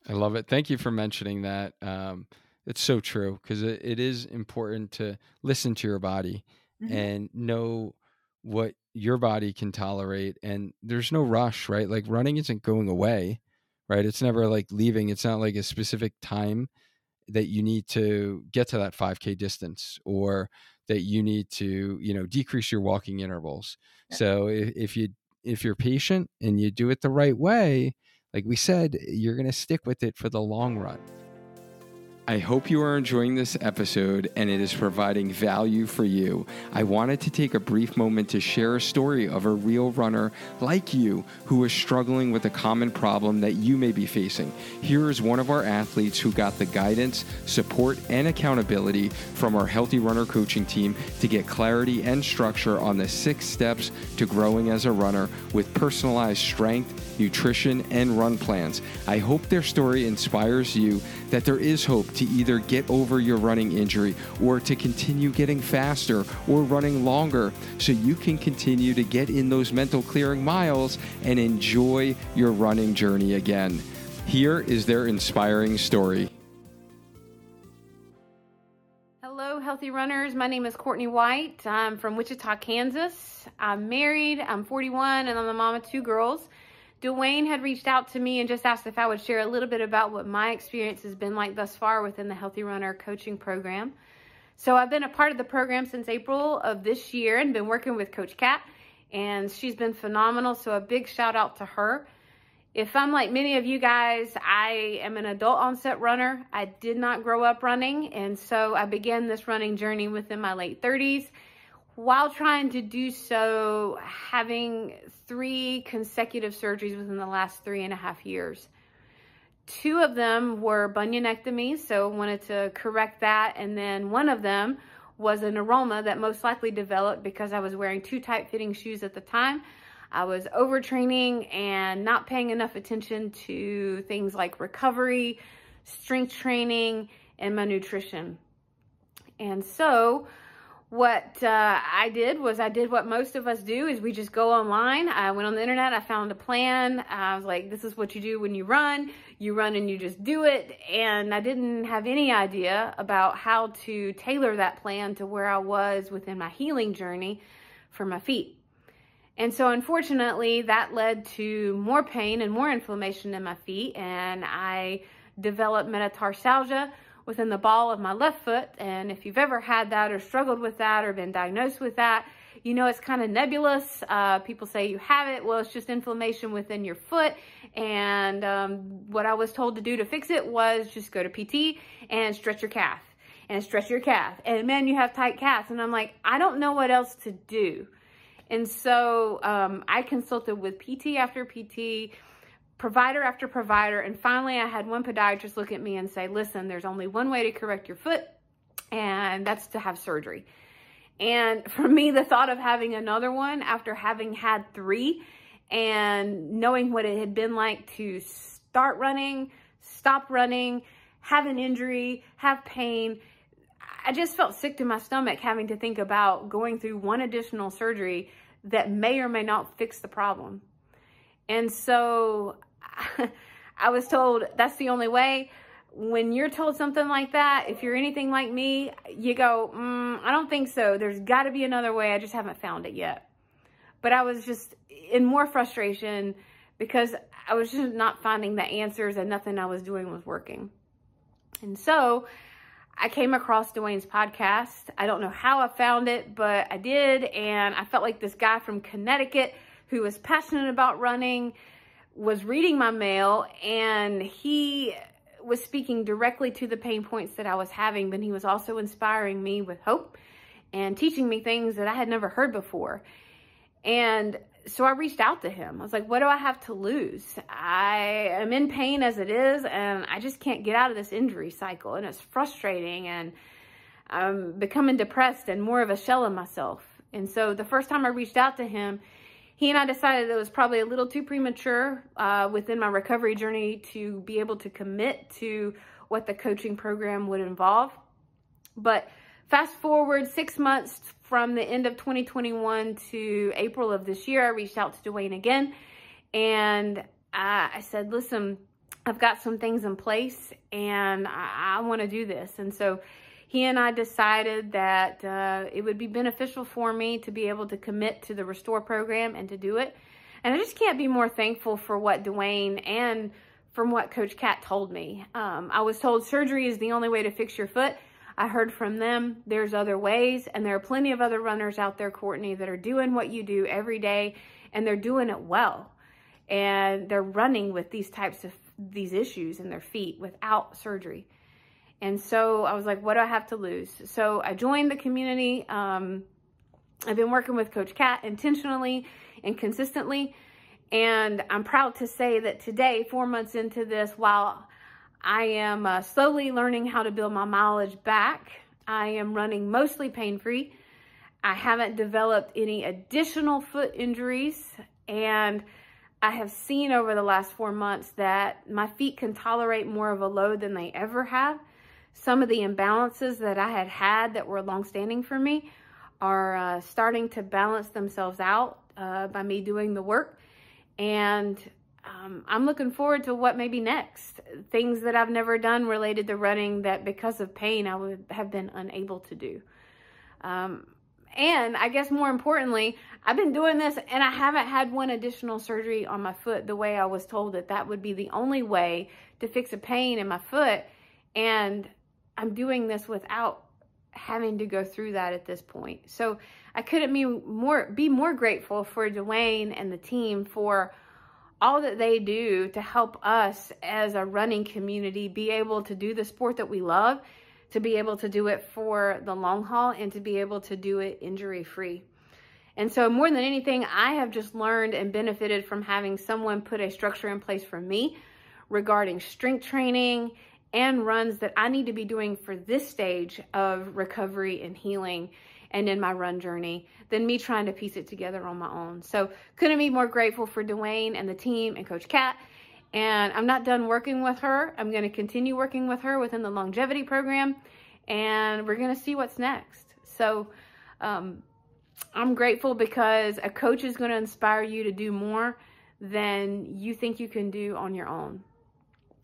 Speaker 2: I love it. Thank you for mentioning that. Um, it's so true because it, it is important to listen to your body mm-hmm. and know what your body can tolerate. And there's no rush, right? Like running isn't going away, right? It's never like leaving. It's not like a specific time that you need to get to that 5K distance or that you need to, you know, decrease your walking intervals. Yeah. So if, if you if you're patient and you do it the right way, like we said, you're going to stick with it for the long run. I hope you are enjoying this episode and it is providing value for you. I wanted to take a brief moment to share a story of a real runner like you who is struggling with a common problem that you may be facing. Here is one of our athletes who got the guidance, support, and accountability from our Healthy Runner coaching team to get clarity and structure on the six steps to growing as a runner with personalized strength, nutrition, and run plans. I hope their story inspires you that there is hope to either get over your running injury or to continue getting faster or running longer so you can continue to get in those mental clearing miles and enjoy your running journey again. Here is their inspiring story.
Speaker 3: Hello, healthy runners. My name is Courtney White. I'm from Wichita, Kansas. I'm married, I'm 41, and I'm the mom of two girls. Duane had reached out to me and just asked if I would share a little bit about what my experience has been like thus far within the Healthy Runner coaching program. So I've been a part of the program since April of this year and been working with Coach Cat, and she's been phenomenal. So a big shout out to her. If I'm like many of you guys, I am an adult onset runner. I did not grow up running, and so I began this running journey within my late 30s while trying to do so, having three consecutive surgeries within the last three and a half years. Two of them were bunionectomies, so wanted to correct that. And then one of them was a neuroma that most likely developed because I was wearing too tight fitting shoes at the time. I was overtraining and not paying enough attention to things like recovery, strength training, and my nutrition. And so, what uh, I did was I did what most of us do is we just go online. I went on the internet. I found a plan. I was like, this is what you do when you run. You run and you just do it. And I didn't have any idea about how to tailor that plan to where I was within my healing journey for my feet. And so unfortunately that led to more pain and more inflammation in my feet. And I developed metatarsalgia, within the ball of my left foot. And if you've ever had that or struggled with that or been diagnosed with that, you know it's kind of nebulous. Uh, people say you have it. Well, it's just inflammation within your foot. And um, what I was told to do to fix it was just go to PT and stretch your calf and stretch your calf. And man, you have tight calves. And I'm like, I don't know what else to do. And so um, I consulted with PT after PT, provider after provider. And finally, I had one podiatrist look at me and say, listen, there's only one way to correct your foot, and that's to have surgery. And [LAUGHS] for me, the thought of having another one after having had three and knowing what it had been like to start running, stop running, have an injury, have pain, I just felt sick to my stomach having to think about going through one additional surgery that may or may not fix the problem. And so [LAUGHS] I was told that's the only way. When you're told something like that, if you're anything like me, you go, mm, I don't think so. There's got to be another way. I just haven't found it yet. But I was just in more frustration because I was just not finding the answers and nothing I was doing was working. And so I came across Duane's podcast. I don't know how I found it, but I did. And I felt like this guy from Connecticut who was passionate about running was reading my mail and he was speaking directly to the pain points that I was having, but he was also inspiring me with hope and teaching me things that I had never heard before. And so I reached out to him. I was like, what do I have to lose? I am in pain as it is, and I just can't get out of this injury cycle. And it's frustrating, and I'm becoming depressed and more of a shell of myself. And so the first time I reached out to him, he and I decided it was probably a little too premature uh, within my recovery journey to be able to commit to what the coaching program would involve. But fast forward six months from the end of 2021 to April of this year, I reached out to Duane again and I, I said, listen, I've got some things in place and I, I want to do this. And so he and I decided that uh, it would be beneficial for me to be able to commit to the Restore program and to do it. And I just can't be more thankful for what Duane and from what Coach Cat told me. Um, I was told surgery is the only way to fix your foot. I heard from them there's other ways, and there are plenty of other runners out there, Courtney, that are doing what you do every day, and they're doing it well. And they're running with these types of these issues in their feet without surgery. And so I was like, what do I have to lose? So I joined the community. Um, I've been working with Coach Cat intentionally and consistently. And I'm proud to say that today, four months into this, while I am uh, slowly learning how to build my mileage back, I am running mostly pain free. I haven't developed any additional foot injuries. And I have seen over the last four months that my feet can tolerate more of a load than they ever have. Some of the imbalances that I had had that were longstanding for me are uh, starting to balance themselves out uh, by me doing the work. And um, I'm looking forward to what may be next. Things that I've never done related to running that because of pain I would have been unable to do. Um, and I guess more importantly, I've been doing this and I haven't had one additional surgery on my foot the way I was told that that would be the only way to fix a pain in my foot. And I'm doing this without having to go through that at this point. So I couldn't be more be more grateful for Duane and the team for all that they do to help us as a running community be able to do the sport that we love, to be able to do it for the long haul and to be able to do it injury free. And so more than anything, I have just learned and benefited from having someone put a structure in place for me regarding strength training and runs that I need to be doing for this stage of recovery and healing and in my run journey than me trying to piece it together on my own. So couldn't be more grateful for Duane and the team and Coach Cat. And I'm not done working with her. I'm going to continue working with her within the longevity program, and we're going to see what's next. So um, I'm grateful because a coach is going to inspire you to do more than you think you can do on your own.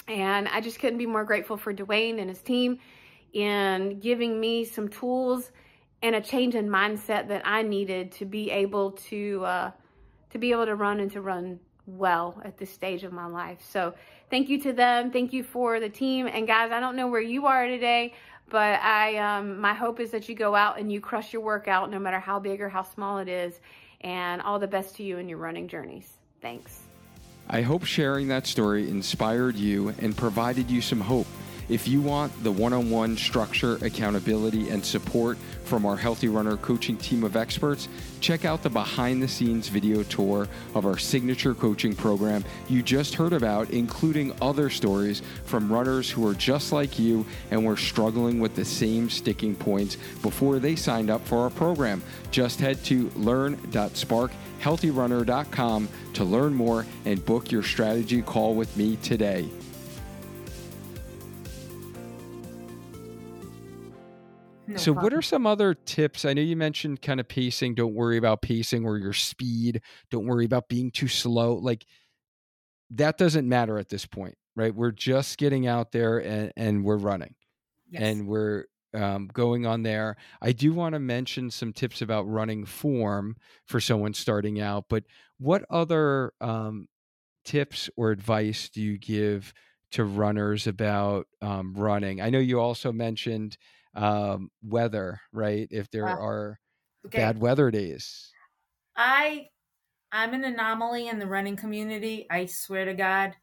Speaker 3: And I just couldn't be more grateful for Duane and his team in giving me some tools and a change in mindset that I needed to be able to uh, to be able to run and to run well at this stage of my life. So thank you to them. Thank you for the team. And guys, I don't know where you are today, but I um, my hope is that you go out and you crush your workout, no matter how big or how small it is. And all the best to you in your running journeys. Thanks.
Speaker 2: I hope sharing that story inspired you and provided you some hope. If you want the one on one structure, accountability, and support from our Healthy Runner coaching team of experts, check out the behind the scenes video tour of our signature coaching program you just heard about, including other stories from runners who are just like you and were struggling with the same sticking points before they signed up for our program. Just head to learn.sparkhealthyrunner.com to learn more and book your strategy call with me today.
Speaker 1: No
Speaker 2: so,
Speaker 1: problem.
Speaker 2: what are some other tips? I know you mentioned kind of pacing. Don't worry about pacing or your speed. Don't worry about being too slow. Like, that doesn't matter at this point, right? We're just getting out there and, and we're running
Speaker 1: Yes.
Speaker 2: and we're um, going on there. I do want to mention some tips about running form for someone starting out, but what other um, tips or advice do you give to runners about um, running? I know you also mentioned um, weather, right? If there
Speaker 1: Uh,
Speaker 2: are
Speaker 1: okay.
Speaker 2: bad weather days.
Speaker 1: I I'm an anomaly in the running community. I swear to God,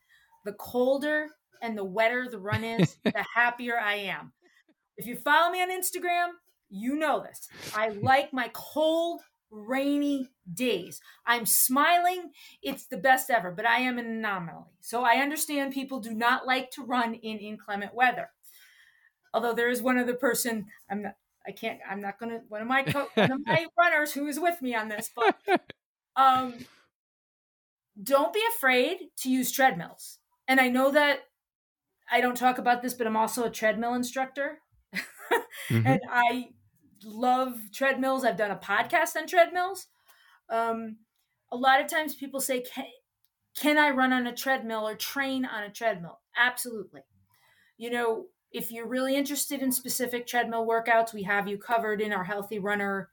Speaker 1: the colder and the wetter the run is, [LAUGHS] the happier I am. If you follow me on Instagram, you know this. I [LAUGHS] like my cold, rainy days. I'm smiling. It's the best ever, but I am an anomaly. So I understand people do not like to run in inclement weather. Although there is one other person, I'm not I can't I'm not going to one of my co- [LAUGHS] one of my runners who is with me on this, but um don't be afraid to use treadmills. And i know that i don't talk about this but i'm also a treadmill instructor. [LAUGHS]
Speaker 2: Mhm.
Speaker 1: and i love treadmills. I've done a podcast on treadmills. Um, a lot of times people say can, can i run on a treadmill or train on a treadmill? Absolutely. You know if you're really interested in specific treadmill workouts we have you covered in our healthy runner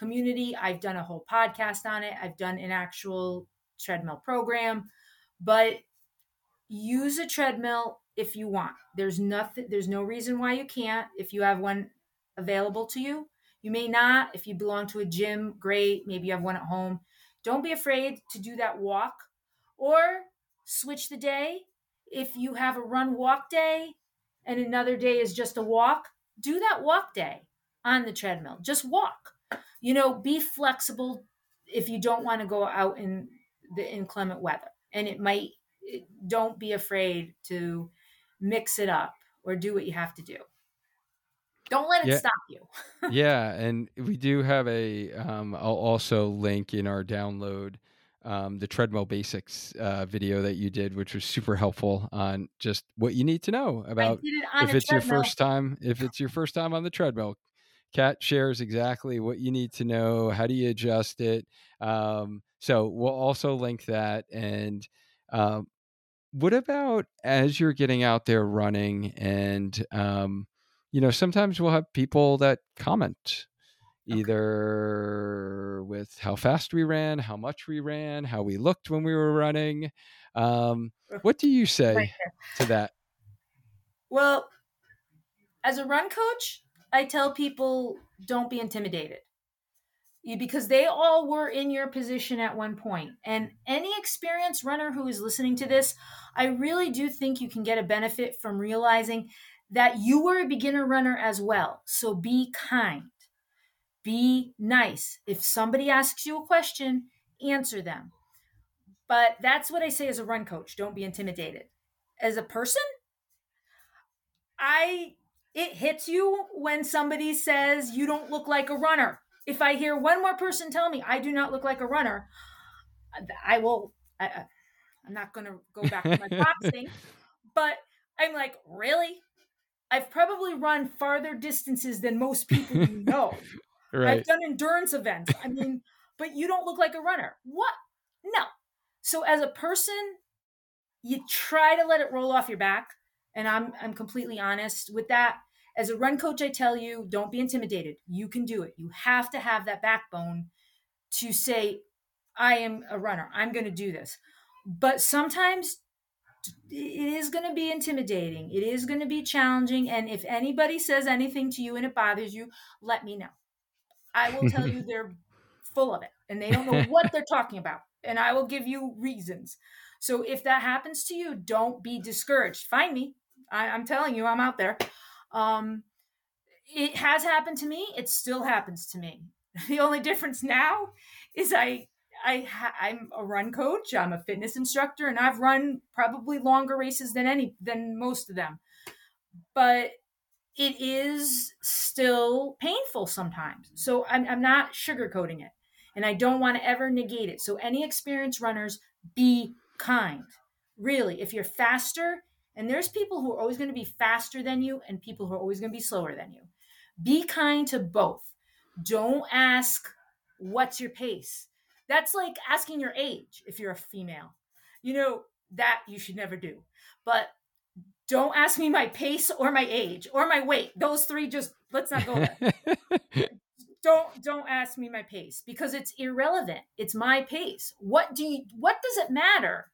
Speaker 1: community. I've done a whole podcast on it. I've done an actual treadmill program. But use a treadmill if you want. There's nothing there's no reason why you can't. If you have one available to you you may not. If you belong to a gym great. Maybe you have one at home. Don't be afraid to do that walk or switch the day. If you have a run walk day and another day is just a walk, do that walk day on the treadmill. Just walk. You know, be flexible if you don't want to go out in the inclement weather. And it might, don't be afraid to mix it up or do what you have to do. Don't let it
Speaker 2: Yeah.
Speaker 1: stop you. [LAUGHS]
Speaker 2: yeah, and we do have a. Um, I'll also link in our download um, the treadmill basics uh, video that you did, which was super helpful on just what you need to know about
Speaker 1: it
Speaker 2: if it's your first time. If [LAUGHS] it's your first time on the treadmill, Cat shares exactly what you need to know. How do you adjust it? Um, so we'll also link that. And um, what about as you're getting out there running and um, you know sometimes we'll have people that comment
Speaker 1: Okay.
Speaker 2: either with how fast we ran how much we ran how we looked when we were running um, what do you say
Speaker 1: Right
Speaker 2: to that
Speaker 1: Well, as a run coach, I tell people don't be intimidated. You- Because they all were in your position at one point. And any experienced runner who is listening to this, I really do think you can get a benefit from realizing that you were a beginner runner as well. So be kind, be nice. If somebody asks you a question, answer them. But that's what I say as a run coach don't be intimidated. As a person, I it hits you when somebody says you don't look like a runner. If I hear one more person tell me I do not look like a runner, I will. I, I'm not going to go back to my [LAUGHS] boxing, but I'm like, really? I've probably run farther distances than most people you [LAUGHS] know.
Speaker 2: Right
Speaker 1: I've done endurance events. I mean, [LAUGHS] but you don't look like a runner. What? No. So as a person, you try to let it roll off your back. And I'm I'm completely honest with that. As a run coach, I tell you, don't be intimidated. You can do it. You have to have that backbone to say, I am a runner. I'm going to do this. But sometimes it is going to be intimidating. It is going to be challenging. And if anybody says anything to you and it bothers you, let me know. I will tell you [LAUGHS] they're full of it and they don't know what [LAUGHS] they're talking about. And I will give you reasons. So if that happens to you, don't be discouraged. Find me. I, I'm telling you, I'm out there. Um, it has happened to me. It still happens to me. [LAUGHS] The only difference now is I I I'm a run coach. I'm a fitness instructor, and I've run probably longer races than any than most of them. But it is still painful sometimes. So I'm, I'm not sugarcoating it, and I don't want to ever negate it. So any experienced runners, be kind. Really, if you're faster, and there's people who are always going to be faster than you, and people who are always going to be slower than you. Be kind to both. Don't ask what's your pace. That's like asking your age if you're a female. You know, that you should never do. But don't ask me my pace or my age or my weight. Those three just let's not go there. [LAUGHS] don't don't ask me my pace because it's irrelevant. It's my pace. What do you what does it matter?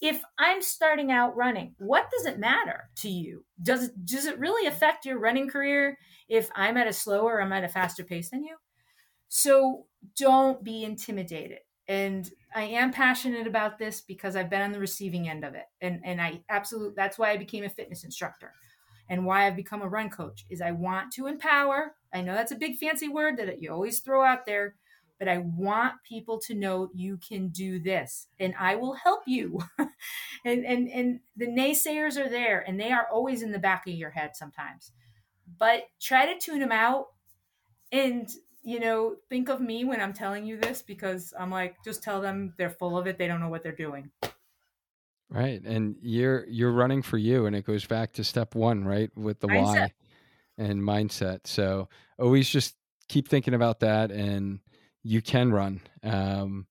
Speaker 1: If I'm starting out running, what does it matter to you? Does it does it really affect your running career if I'm at a slower or I'm at a faster pace than you? So don't be intimidated. And I am passionate about this because I've been on the receiving end of it. And and I absolutely that's why I became a fitness instructor and why I've become a run coach is I want to empower. I know that's a big fancy word that you always throw out there, but I want people to know you can do this and I will help you. [LAUGHS] and and and the naysayers are there and they are always in the back of your head sometimes. But try to tune them out and you know, think of me when I'm telling you this because I'm like, just tell them they're full of it. They don't know what they're doing.
Speaker 2: right and you're you're running for you and it goes back to step one right with the
Speaker 1: Mindset.
Speaker 2: why and mindset so always just keep thinking about that and you can run um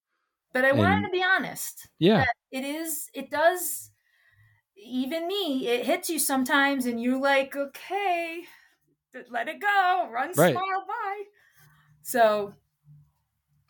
Speaker 1: But I wanted to be honest.
Speaker 2: yeah
Speaker 1: it is it does even me it hits you sometimes and you're like okay let it go run
Speaker 2: Right.
Speaker 1: smile bye so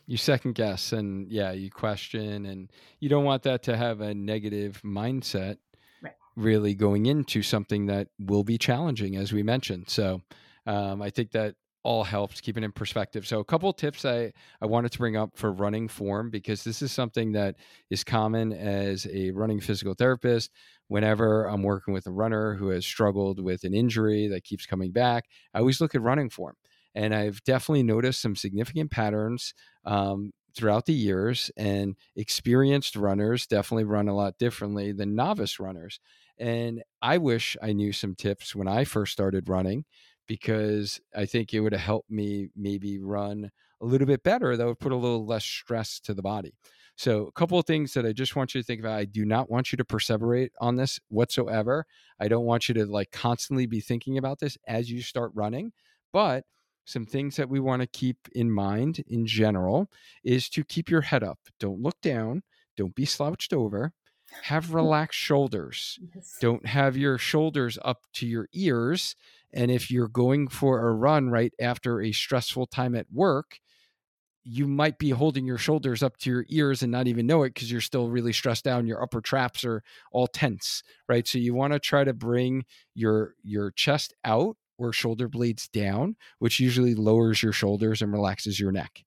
Speaker 2: you second guess and yeah you question and you don't want that to have a negative mindset
Speaker 1: Right.
Speaker 2: really going into something that will be challenging as we mentioned so um, i think that all helps keep it in perspective. So a couple tips I, I wanted to bring up for running form because this is something that is common as a running physical therapist. Whenever I'm working with a runner who has struggled with an injury that keeps coming back, I always look at running form. And I've definitely noticed some significant patterns um, throughout the years. And experienced runners definitely run a lot differently than novice runners. And I wish I knew some tips when I first started running because I think it would have helped me maybe run a little bit better. That would put a little less stress to the body. So, a couple of things that I just want you to think about. I do not want you to perseverate on this whatsoever. I don't want you to like constantly be thinking about this as you start running. But some things that we want to keep in mind in general is to keep your head up. Don't look down. Don't be slouched over. Have [LAUGHS] relaxed shoulders. Yes. Don't have your shoulders up to your ears. And if you're going for a run right after a stressful time at work, you might be holding your shoulders up to your ears and not even know it because you're still really stressed down your upper traps are all tense right so you want to try to bring your your chest out or shoulder blades down which usually lowers your shoulders and relaxes your neck.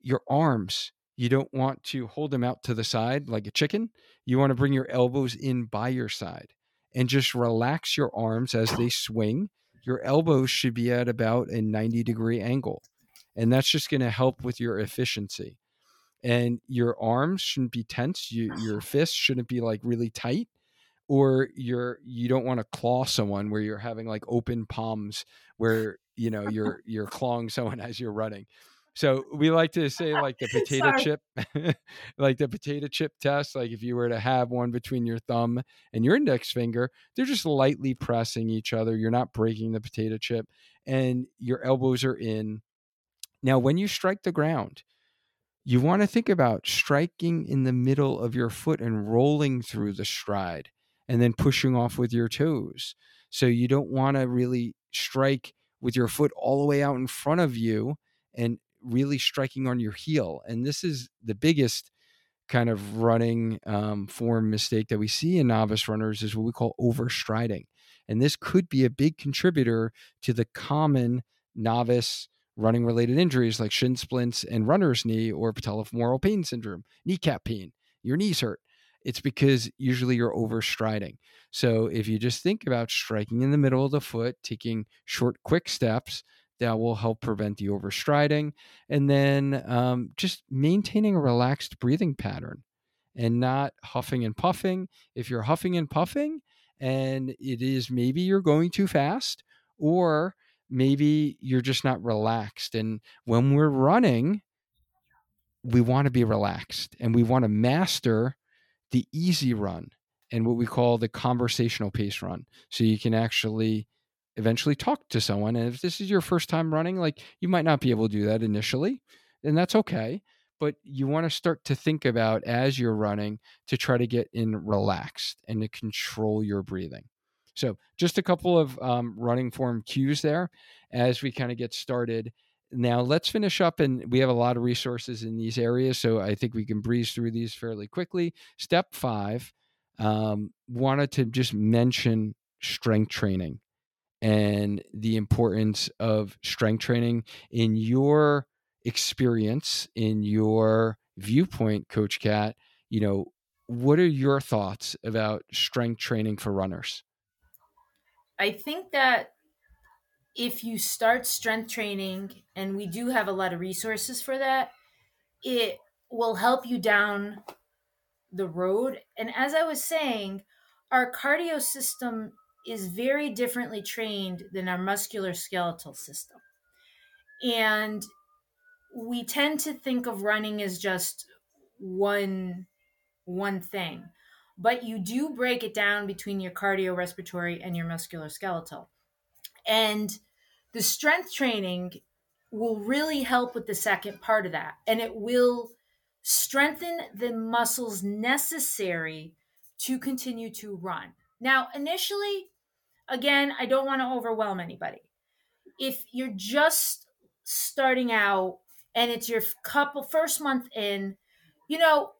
Speaker 2: Your arms you don't want to hold them out to the side like a chicken. You want to bring your elbows in by your side and just relax your arms as they swing. Your elbows should be at about a 90 degree angle and that's just going to help with your efficiency. And your arms shouldn't be tense. You, your fists shouldn't be like really tight or you're you don't want to claw someone where you're having like open palms where you know you're [LAUGHS] you're clawing someone [LAUGHS] as you're running. So we like to say like the [LAUGHS] potato chip like the potato chip test like if you were to have one between your thumb and your index finger they're just lightly pressing each other you're not breaking the potato chip and your elbows are in. Now, when you strike the ground, you want to think about striking in the middle of your foot and rolling through the stride and then pushing off with your toes. So you don't want to really strike with your foot all the way out in front of you and really striking on your heel. And this is the biggest kind of running um, form mistake that we see in novice runners is what we call overstriding. And this could be a big contributor to the common novice running related injuries like shin splints and runner's knee or patellofemoral pain syndrome, kneecap pain, your knees hurt. It's because usually you're overstriding. So if you just think about striking in the middle of the foot, taking short, quick steps, that will help prevent the overstriding. And then um, just maintaining a relaxed breathing pattern and not huffing and puffing. If you're huffing and puffing and it is maybe you're going too fast or maybe you're just not relaxed. And when we're running, we want to be relaxed and we want to master the easy run and what we call the conversational pace run. So you can actually eventually talk to someone. And if this is your first time running, like you might not be able to do that initially, and that's okay. But you want to start to think about as you're running to try to get in relaxed and to control your breathing. So, just a couple of um, running form cues there as we kind of get started. Now, let's finish up, and we have a lot of resources in these areas, so I think we can breeze through these fairly quickly. Step five um, wanted to just mention strength training and the importance of strength training in your experience, in your viewpoint, Coach Cat. You know, what are your thoughts about strength training for runners?
Speaker 1: I think that if you start strength training, and we do have a lot of resources for that, it will help you down the road. And as I was saying, our cardio system is very differently trained than our muscular skeletal system. And we tend to think of running as just one one thing but you do break it down between your cardiorespiratory and your musculoskeletal. And the strength training will really help with the second part of that. And it will strengthen the muscles necessary to continue to run. Now, initially, again, I don't want to overwhelm anybody. If you're just starting out and it's your couple first month in, you know,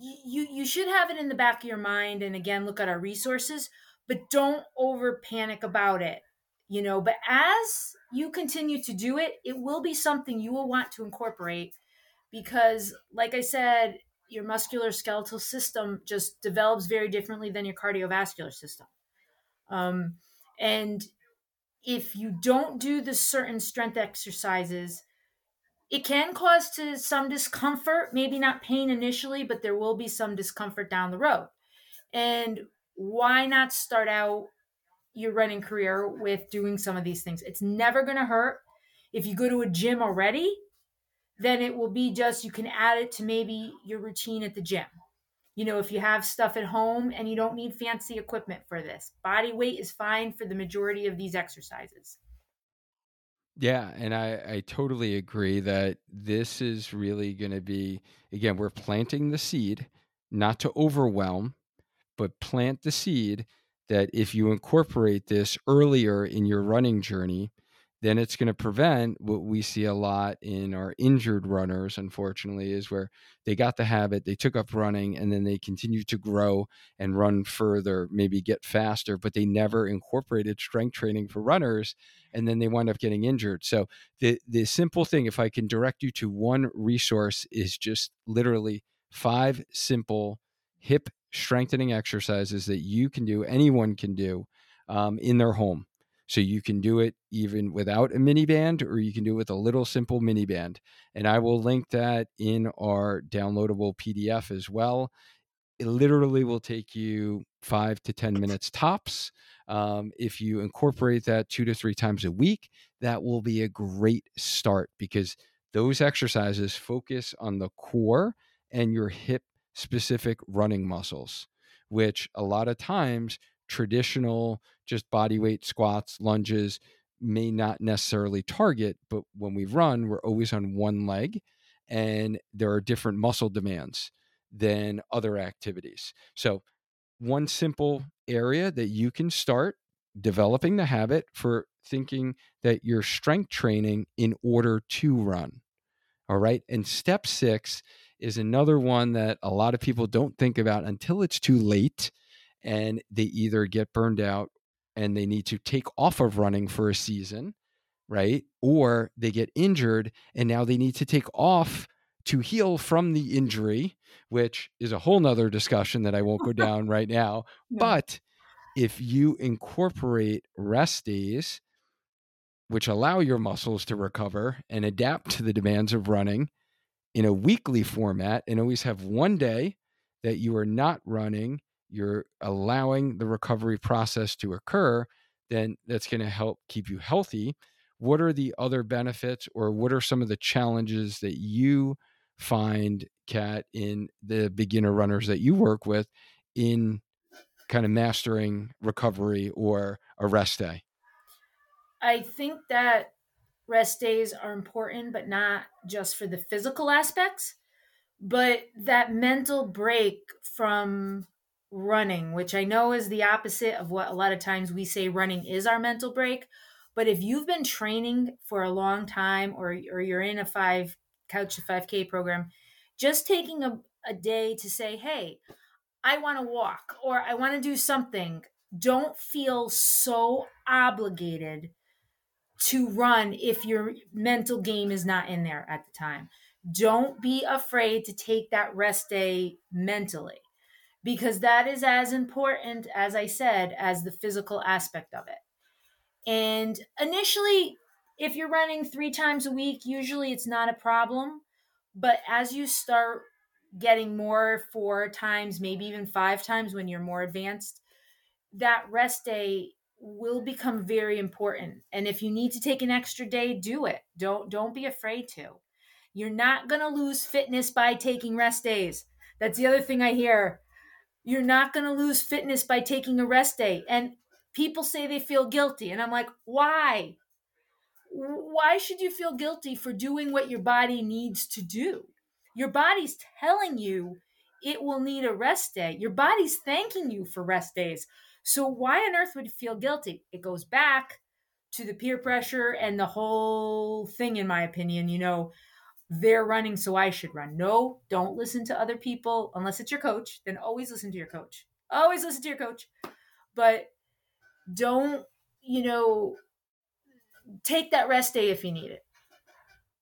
Speaker 1: you you should have it in the back of your mind and again look at our resources but don't over panic about it you know but as you continue to do it, it will be something you will want to incorporate because, like I said, your muscular skeletal system just develops very differently than your cardiovascular system. Um, and if you don't do the certain strength exercises, it can cause to some discomfort, maybe not pain initially, but there will be some discomfort down the road. And why not start out your running career with doing some of these things? It's never going to hurt. If you go to a gym already, then it will be just you can add it to maybe your routine at the gym. You know, if you have stuff at home and you don't need fancy equipment for this, body weight is fine for the majority of these exercises.
Speaker 2: Yeah, and I, I totally agree that this is really going to be, again, we're planting the seed, not to overwhelm, but plant the seed that if you incorporate this earlier in your running journey, then it's going to prevent what we see a lot in our injured runners, unfortunately, is where they got the habit, they took up running, and then they continue to grow and run further, maybe get faster, but they never incorporated strength training for runners, and then they wind up getting injured. So the the simple thing, if I can direct you to one resource, is just literally five simple hip strengthening exercises that you can do, anyone can do um, in their home so you can do it even without a mini band, or you can do it with a little simple mini band. And I will link that in our downloadable PDF as well. It literally will take you five to 10 minutes tops. Um, if you incorporate that two to three times a week, that will be a great start because those exercises focus on the core and your hip specific running muscles, which a lot of times traditional just body weight squats, lunges may not necessarily target, but when we run, we're always on one leg and there are different muscle demands than other activities. So, one simple area that you can start developing the habit for thinking that you're strength training in order to run. All right. And step six is another one that a lot of people don't think about until it's too late and they either get burned out and they need to take off of running for a season, right? Or they get injured and now they need to take off to heal from the injury, which is a whole nother discussion that I won't go down [LAUGHS] right now. Yeah. But if you incorporate rest days, which allow your muscles to recover and adapt to the demands of running in a weekly format, and always have one day that you are not running you're allowing the recovery process to occur, then that's going to help keep you healthy. What are the other benefits, or what are some of the challenges that you find, Cat, in the beginner runners that you work with in kind of mastering recovery or a rest day?
Speaker 1: I think that rest days are important, but not just for the physical aspects, but that mental break from running, which I know is the opposite of what a lot of times we say running is our mental break. But if you've been training for a long time or, or you're in a five couch to 5K program, just taking a, a day to say, hey, I want to walk or I want to do something, don't feel so obligated to run if your mental game is not in there at the time. Don't be afraid to take that rest day mentally because that is as important, as I said, as the physical aspect of it. And initially, if you're running three times a week, usually it's not a problem. But as you start getting more four times, maybe even five times when you're more advanced, that rest day will become very important. And if you need to take an extra day, do it. Don't don't be afraid to. You're not going to lose fitness by taking rest days. That's the other thing I hear you're not going to lose fitness by taking a rest day. And people say they feel guilty. And I'm like, why? Why should you feel guilty for doing what your body needs to do? Your body's telling you it will need a rest day. Your body's thanking you for rest days. So why on earth would you feel guilty? It goes back to the peer pressure and the whole thing, in my opinion. You know, they're running, so I should run. No, don't listen to other people unless it's your coach. Then always listen to your coach. Always listen to your coach. But don't, you know, take that rest day if you need it.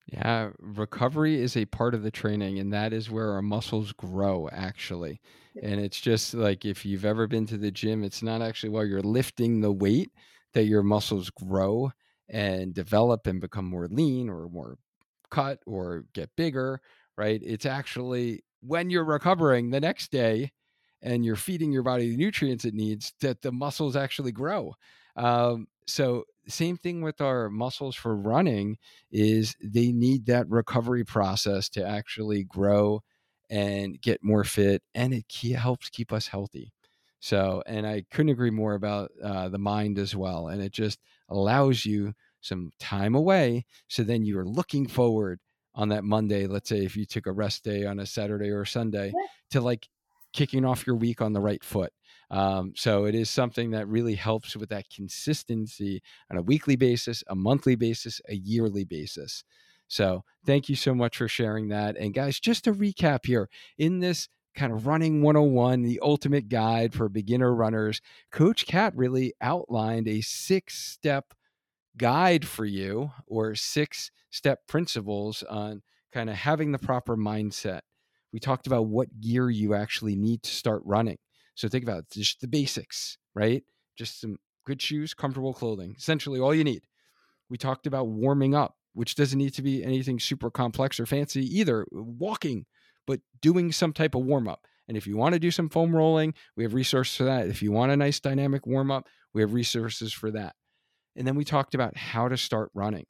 Speaker 2: Yeah, recovery is a part of the training, and that is where our muscles grow, actually. And it's just like if you've ever been to the gym, it's not actually while you're lifting the weight that your muscles grow and develop and become more lean or more cut or get bigger, right? It's actually when you're recovering the next day and you're feeding your body the nutrients it needs that the muscles actually grow. Um, so same thing with our muscles for running is they need that recovery process to actually grow and get more fit and it helps keep us healthy. So and i couldn't agree more about uh, the mind as well and it just allows you some time away so then you're looking forward on that monday let's say if you took a rest day on a saturday or sunday to like kicking off your week on the right foot um, so it is something that really helps with that consistency on a weekly basis, a monthly basis, a yearly basis. So thank you so much for sharing that. And guys, just to recap here in this kind of running 101, the ultimate guide for beginner runners, Coach Cat really outlined a six step guide for you or six step principles on kind of having the proper mindset. We talked about what gear you actually need to start running. So think about it, just the basics, right? Just some good shoes, comfortable clothing, essentially all you need. We talked about warming up, which doesn't need to be anything super complex or fancy either. Uh, walking, but doing some type of warm up. And if you want to do some foam rolling, we have resources for that. If you want a nice dynamic warm up, we have resources for that. And then we talked about how to start running.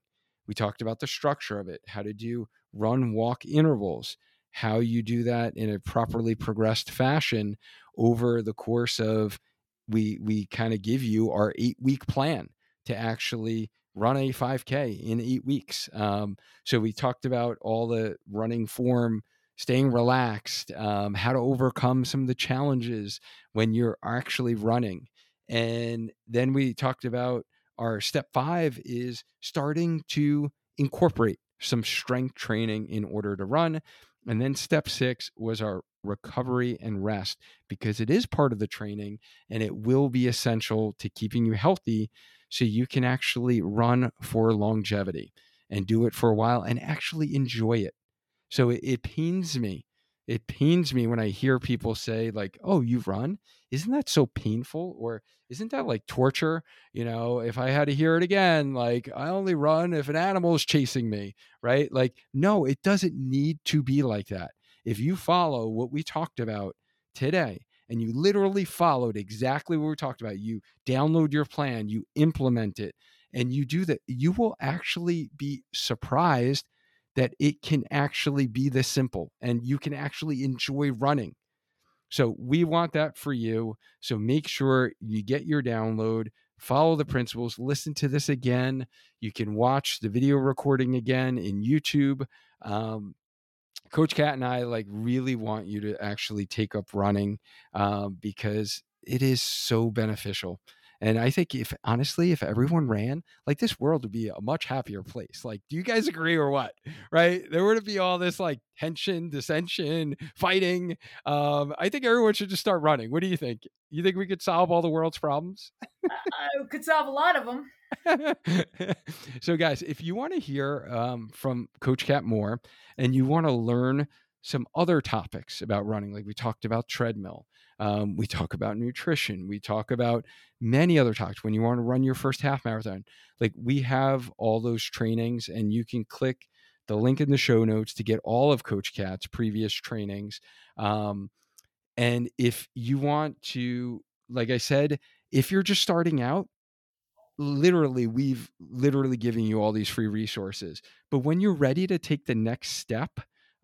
Speaker 2: We talked about the structure of it, how to do run walk intervals, how you do that in a properly progressed fashion over the course of we we kind of give you our eight week plan to actually run a 5k in eight weeks. Um, so we talked about all the running form staying relaxed um, how to overcome some of the challenges when you're actually running. And then we talked about our step five is starting to incorporate some strength training in order to run and then step six was our recovery and rest because it is part of the training and it will be essential to keeping you healthy so you can actually run for longevity and do it for a while and actually enjoy it. So it, it pains me. It pains me when I hear people say, like, oh, you run? Isn't that so painful? Or isn't that like torture? You know, if I had to hear it again, like, I only run if an animal is chasing me, right? Like, no, it doesn't need to be like that. If you follow what we talked about today, and you literally followed exactly what we talked about, you download your plan, you implement it, and you do that, you will actually be surprised that it can actually be this simple and you can actually enjoy running. So we want that for you. So make sure you get your download, follow the principles, listen to this again. You can watch the video recording again in YouTube. Um, Coach Cat and I like really want you to actually take up running um, because it is so beneficial. And I think if honestly, if everyone ran, like this world would be a much happier place. Like, do you guys agree or what? Right? There would be all this like tension, dissension, fighting. Um, I think everyone should just start running. What do you think? You think we could solve all the world's problems?
Speaker 1: I could solve a lot of them. [LAUGHS]
Speaker 2: so, guys, if you want to hear um, from Coach Cat more and you want to learn some other topics about running, like we talked about treadmill, um, we talk about nutrition, we talk about many other topics. When you want to run your first half marathon, like we have all those trainings, and you can click the link in the show notes to get all of Coach Cat's previous trainings. Um, and if you want to, like I said, if you're just starting out, literally we've literally given you all these free resources but when you're ready to take the next step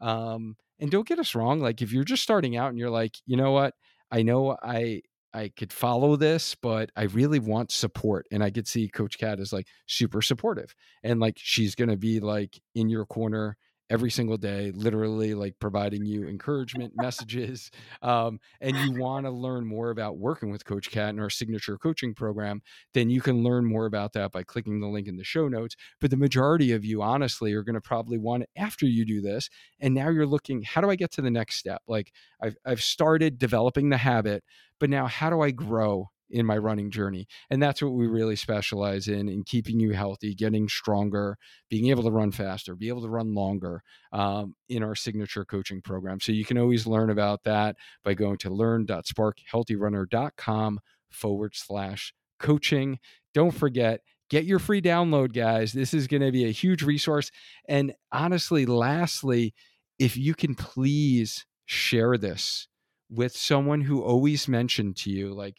Speaker 2: um and don't get us wrong like if you're just starting out and you're like you know what i know i i could follow this but i really want support and i could see coach cat is like super supportive and like she's gonna be like in your corner every single day, literally like providing you encouragement messages. Um, and you want to learn more about working with Coach Cat in our signature coaching program, then you can learn more about that by clicking the link in the show notes. But the majority of you, honestly, are going to probably want after you do this. And now you're looking, how do I get to the next step? Like I've, I've started developing the habit, but now how do I grow in my running journey. And that's what we really specialize in in keeping you healthy, getting stronger, being able to run faster, be able to run longer um, in our signature coaching program. So you can always learn about that by going to learn.sparkhealthyrunner.com forward slash coaching. Don't forget, get your free download, guys. This is going to be a huge resource. And honestly, lastly, if you can please share this with someone who always mentioned to you, like,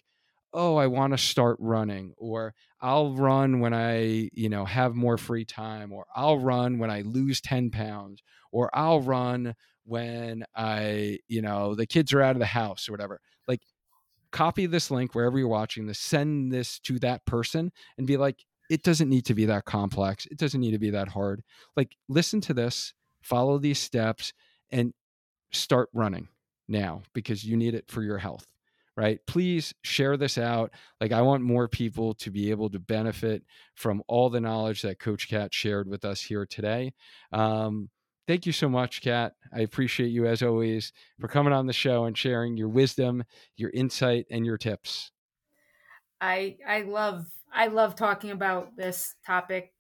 Speaker 2: oh, I want to start running, or I'll run when I, you know, have more free time, or I'll run when I lose 10 pounds, or I'll run when I, you know, the kids are out of the house or whatever. Like, copy this link wherever you're watching this, send this to that person and be like, it doesn't need to be that complex. It doesn't need to be that hard. Like, listen to this, follow these steps, and start running now because you need it for your health right? Please share this out like i want more people to be able to benefit from all the knowledge that coach cat shared with us here today. Um, thank you so much cat. I appreciate you as always for coming on the show and sharing your wisdom your insight and your tips.
Speaker 1: I i love i love talking about this topic.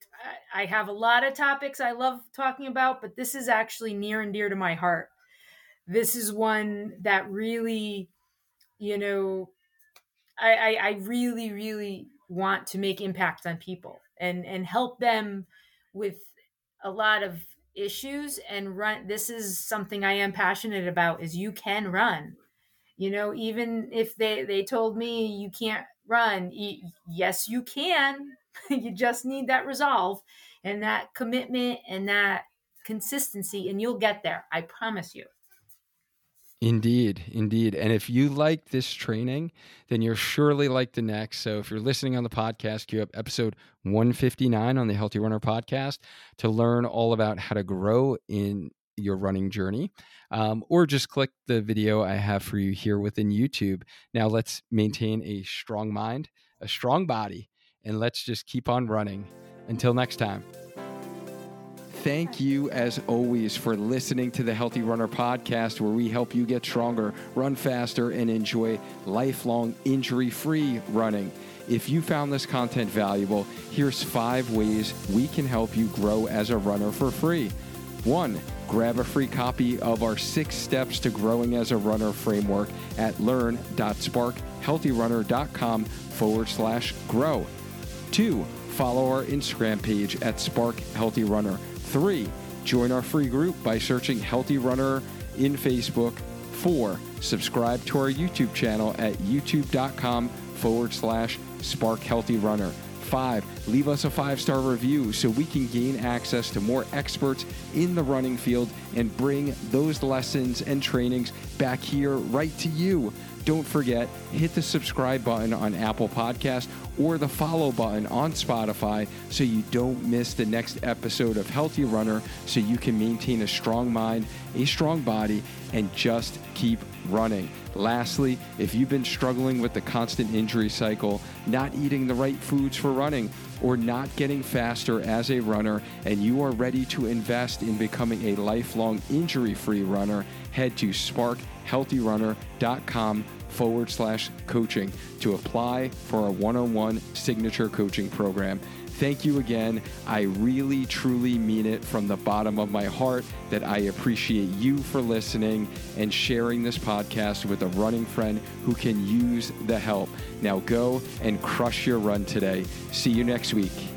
Speaker 1: I have a lot of topics I love talking about, but this is actually near and dear to my heart. This is one that really, you know, I, I, I really, really want to make impact on people and and help them with a lot of issues and run this is something i am passionate about is you can run. You know even if they they told me you can't run yes you can. [LAUGHS] You just need that resolve and that commitment and that consistency and you'll get there i promise you
Speaker 2: Indeed, indeed. And if you like this training, then you're surely like the next. So if you're listening on the podcast, queue up episode 159 on the Healthy Runner podcast to learn all about how to grow in your running journey, um, or just click the video I have for you here within YouTube. Now let's maintain a strong mind, a strong body, and let's just keep on running. Until next time. Thank you, as always, for listening to the Healthy Runner podcast, where we help you get stronger, run faster, and enjoy lifelong injury free running. If you found this content valuable, here's five ways we can help you grow as a runner for free. One, grab a free copy of our six steps to growing as a runner framework at learn.sparkhealthyrunner.com forward slash grow. Two, follow our Instagram page at Spark Healthy Runner. Three, join our free group by searching Healthy Runner in Facebook. Four, subscribe to our YouTube channel at youtube.com forward slash Spark Healthy Runner. Five, leave us a five star review so we can gain access to more experts in the running field and bring those lessons and trainings back here right to you. Don't forget, hit the subscribe button on Apple Podcast or the follow button on Spotify so you don't miss the next episode of Healthy Runner so you can maintain a strong mind, a strong body, and just keep running. Lastly, if you've been struggling with the constant injury cycle, not eating the right foods for running, or not getting faster as a runner, and you are ready to invest in becoming a lifelong injury free runner, head to sparkhealthyrunner.com forward slash coaching to apply for a one on one signature coaching program. Thank you again. I really, truly mean it from the bottom of my heart that I appreciate you for listening and sharing this podcast with a running friend who can use the help. Now go and crush your run today. See you next week.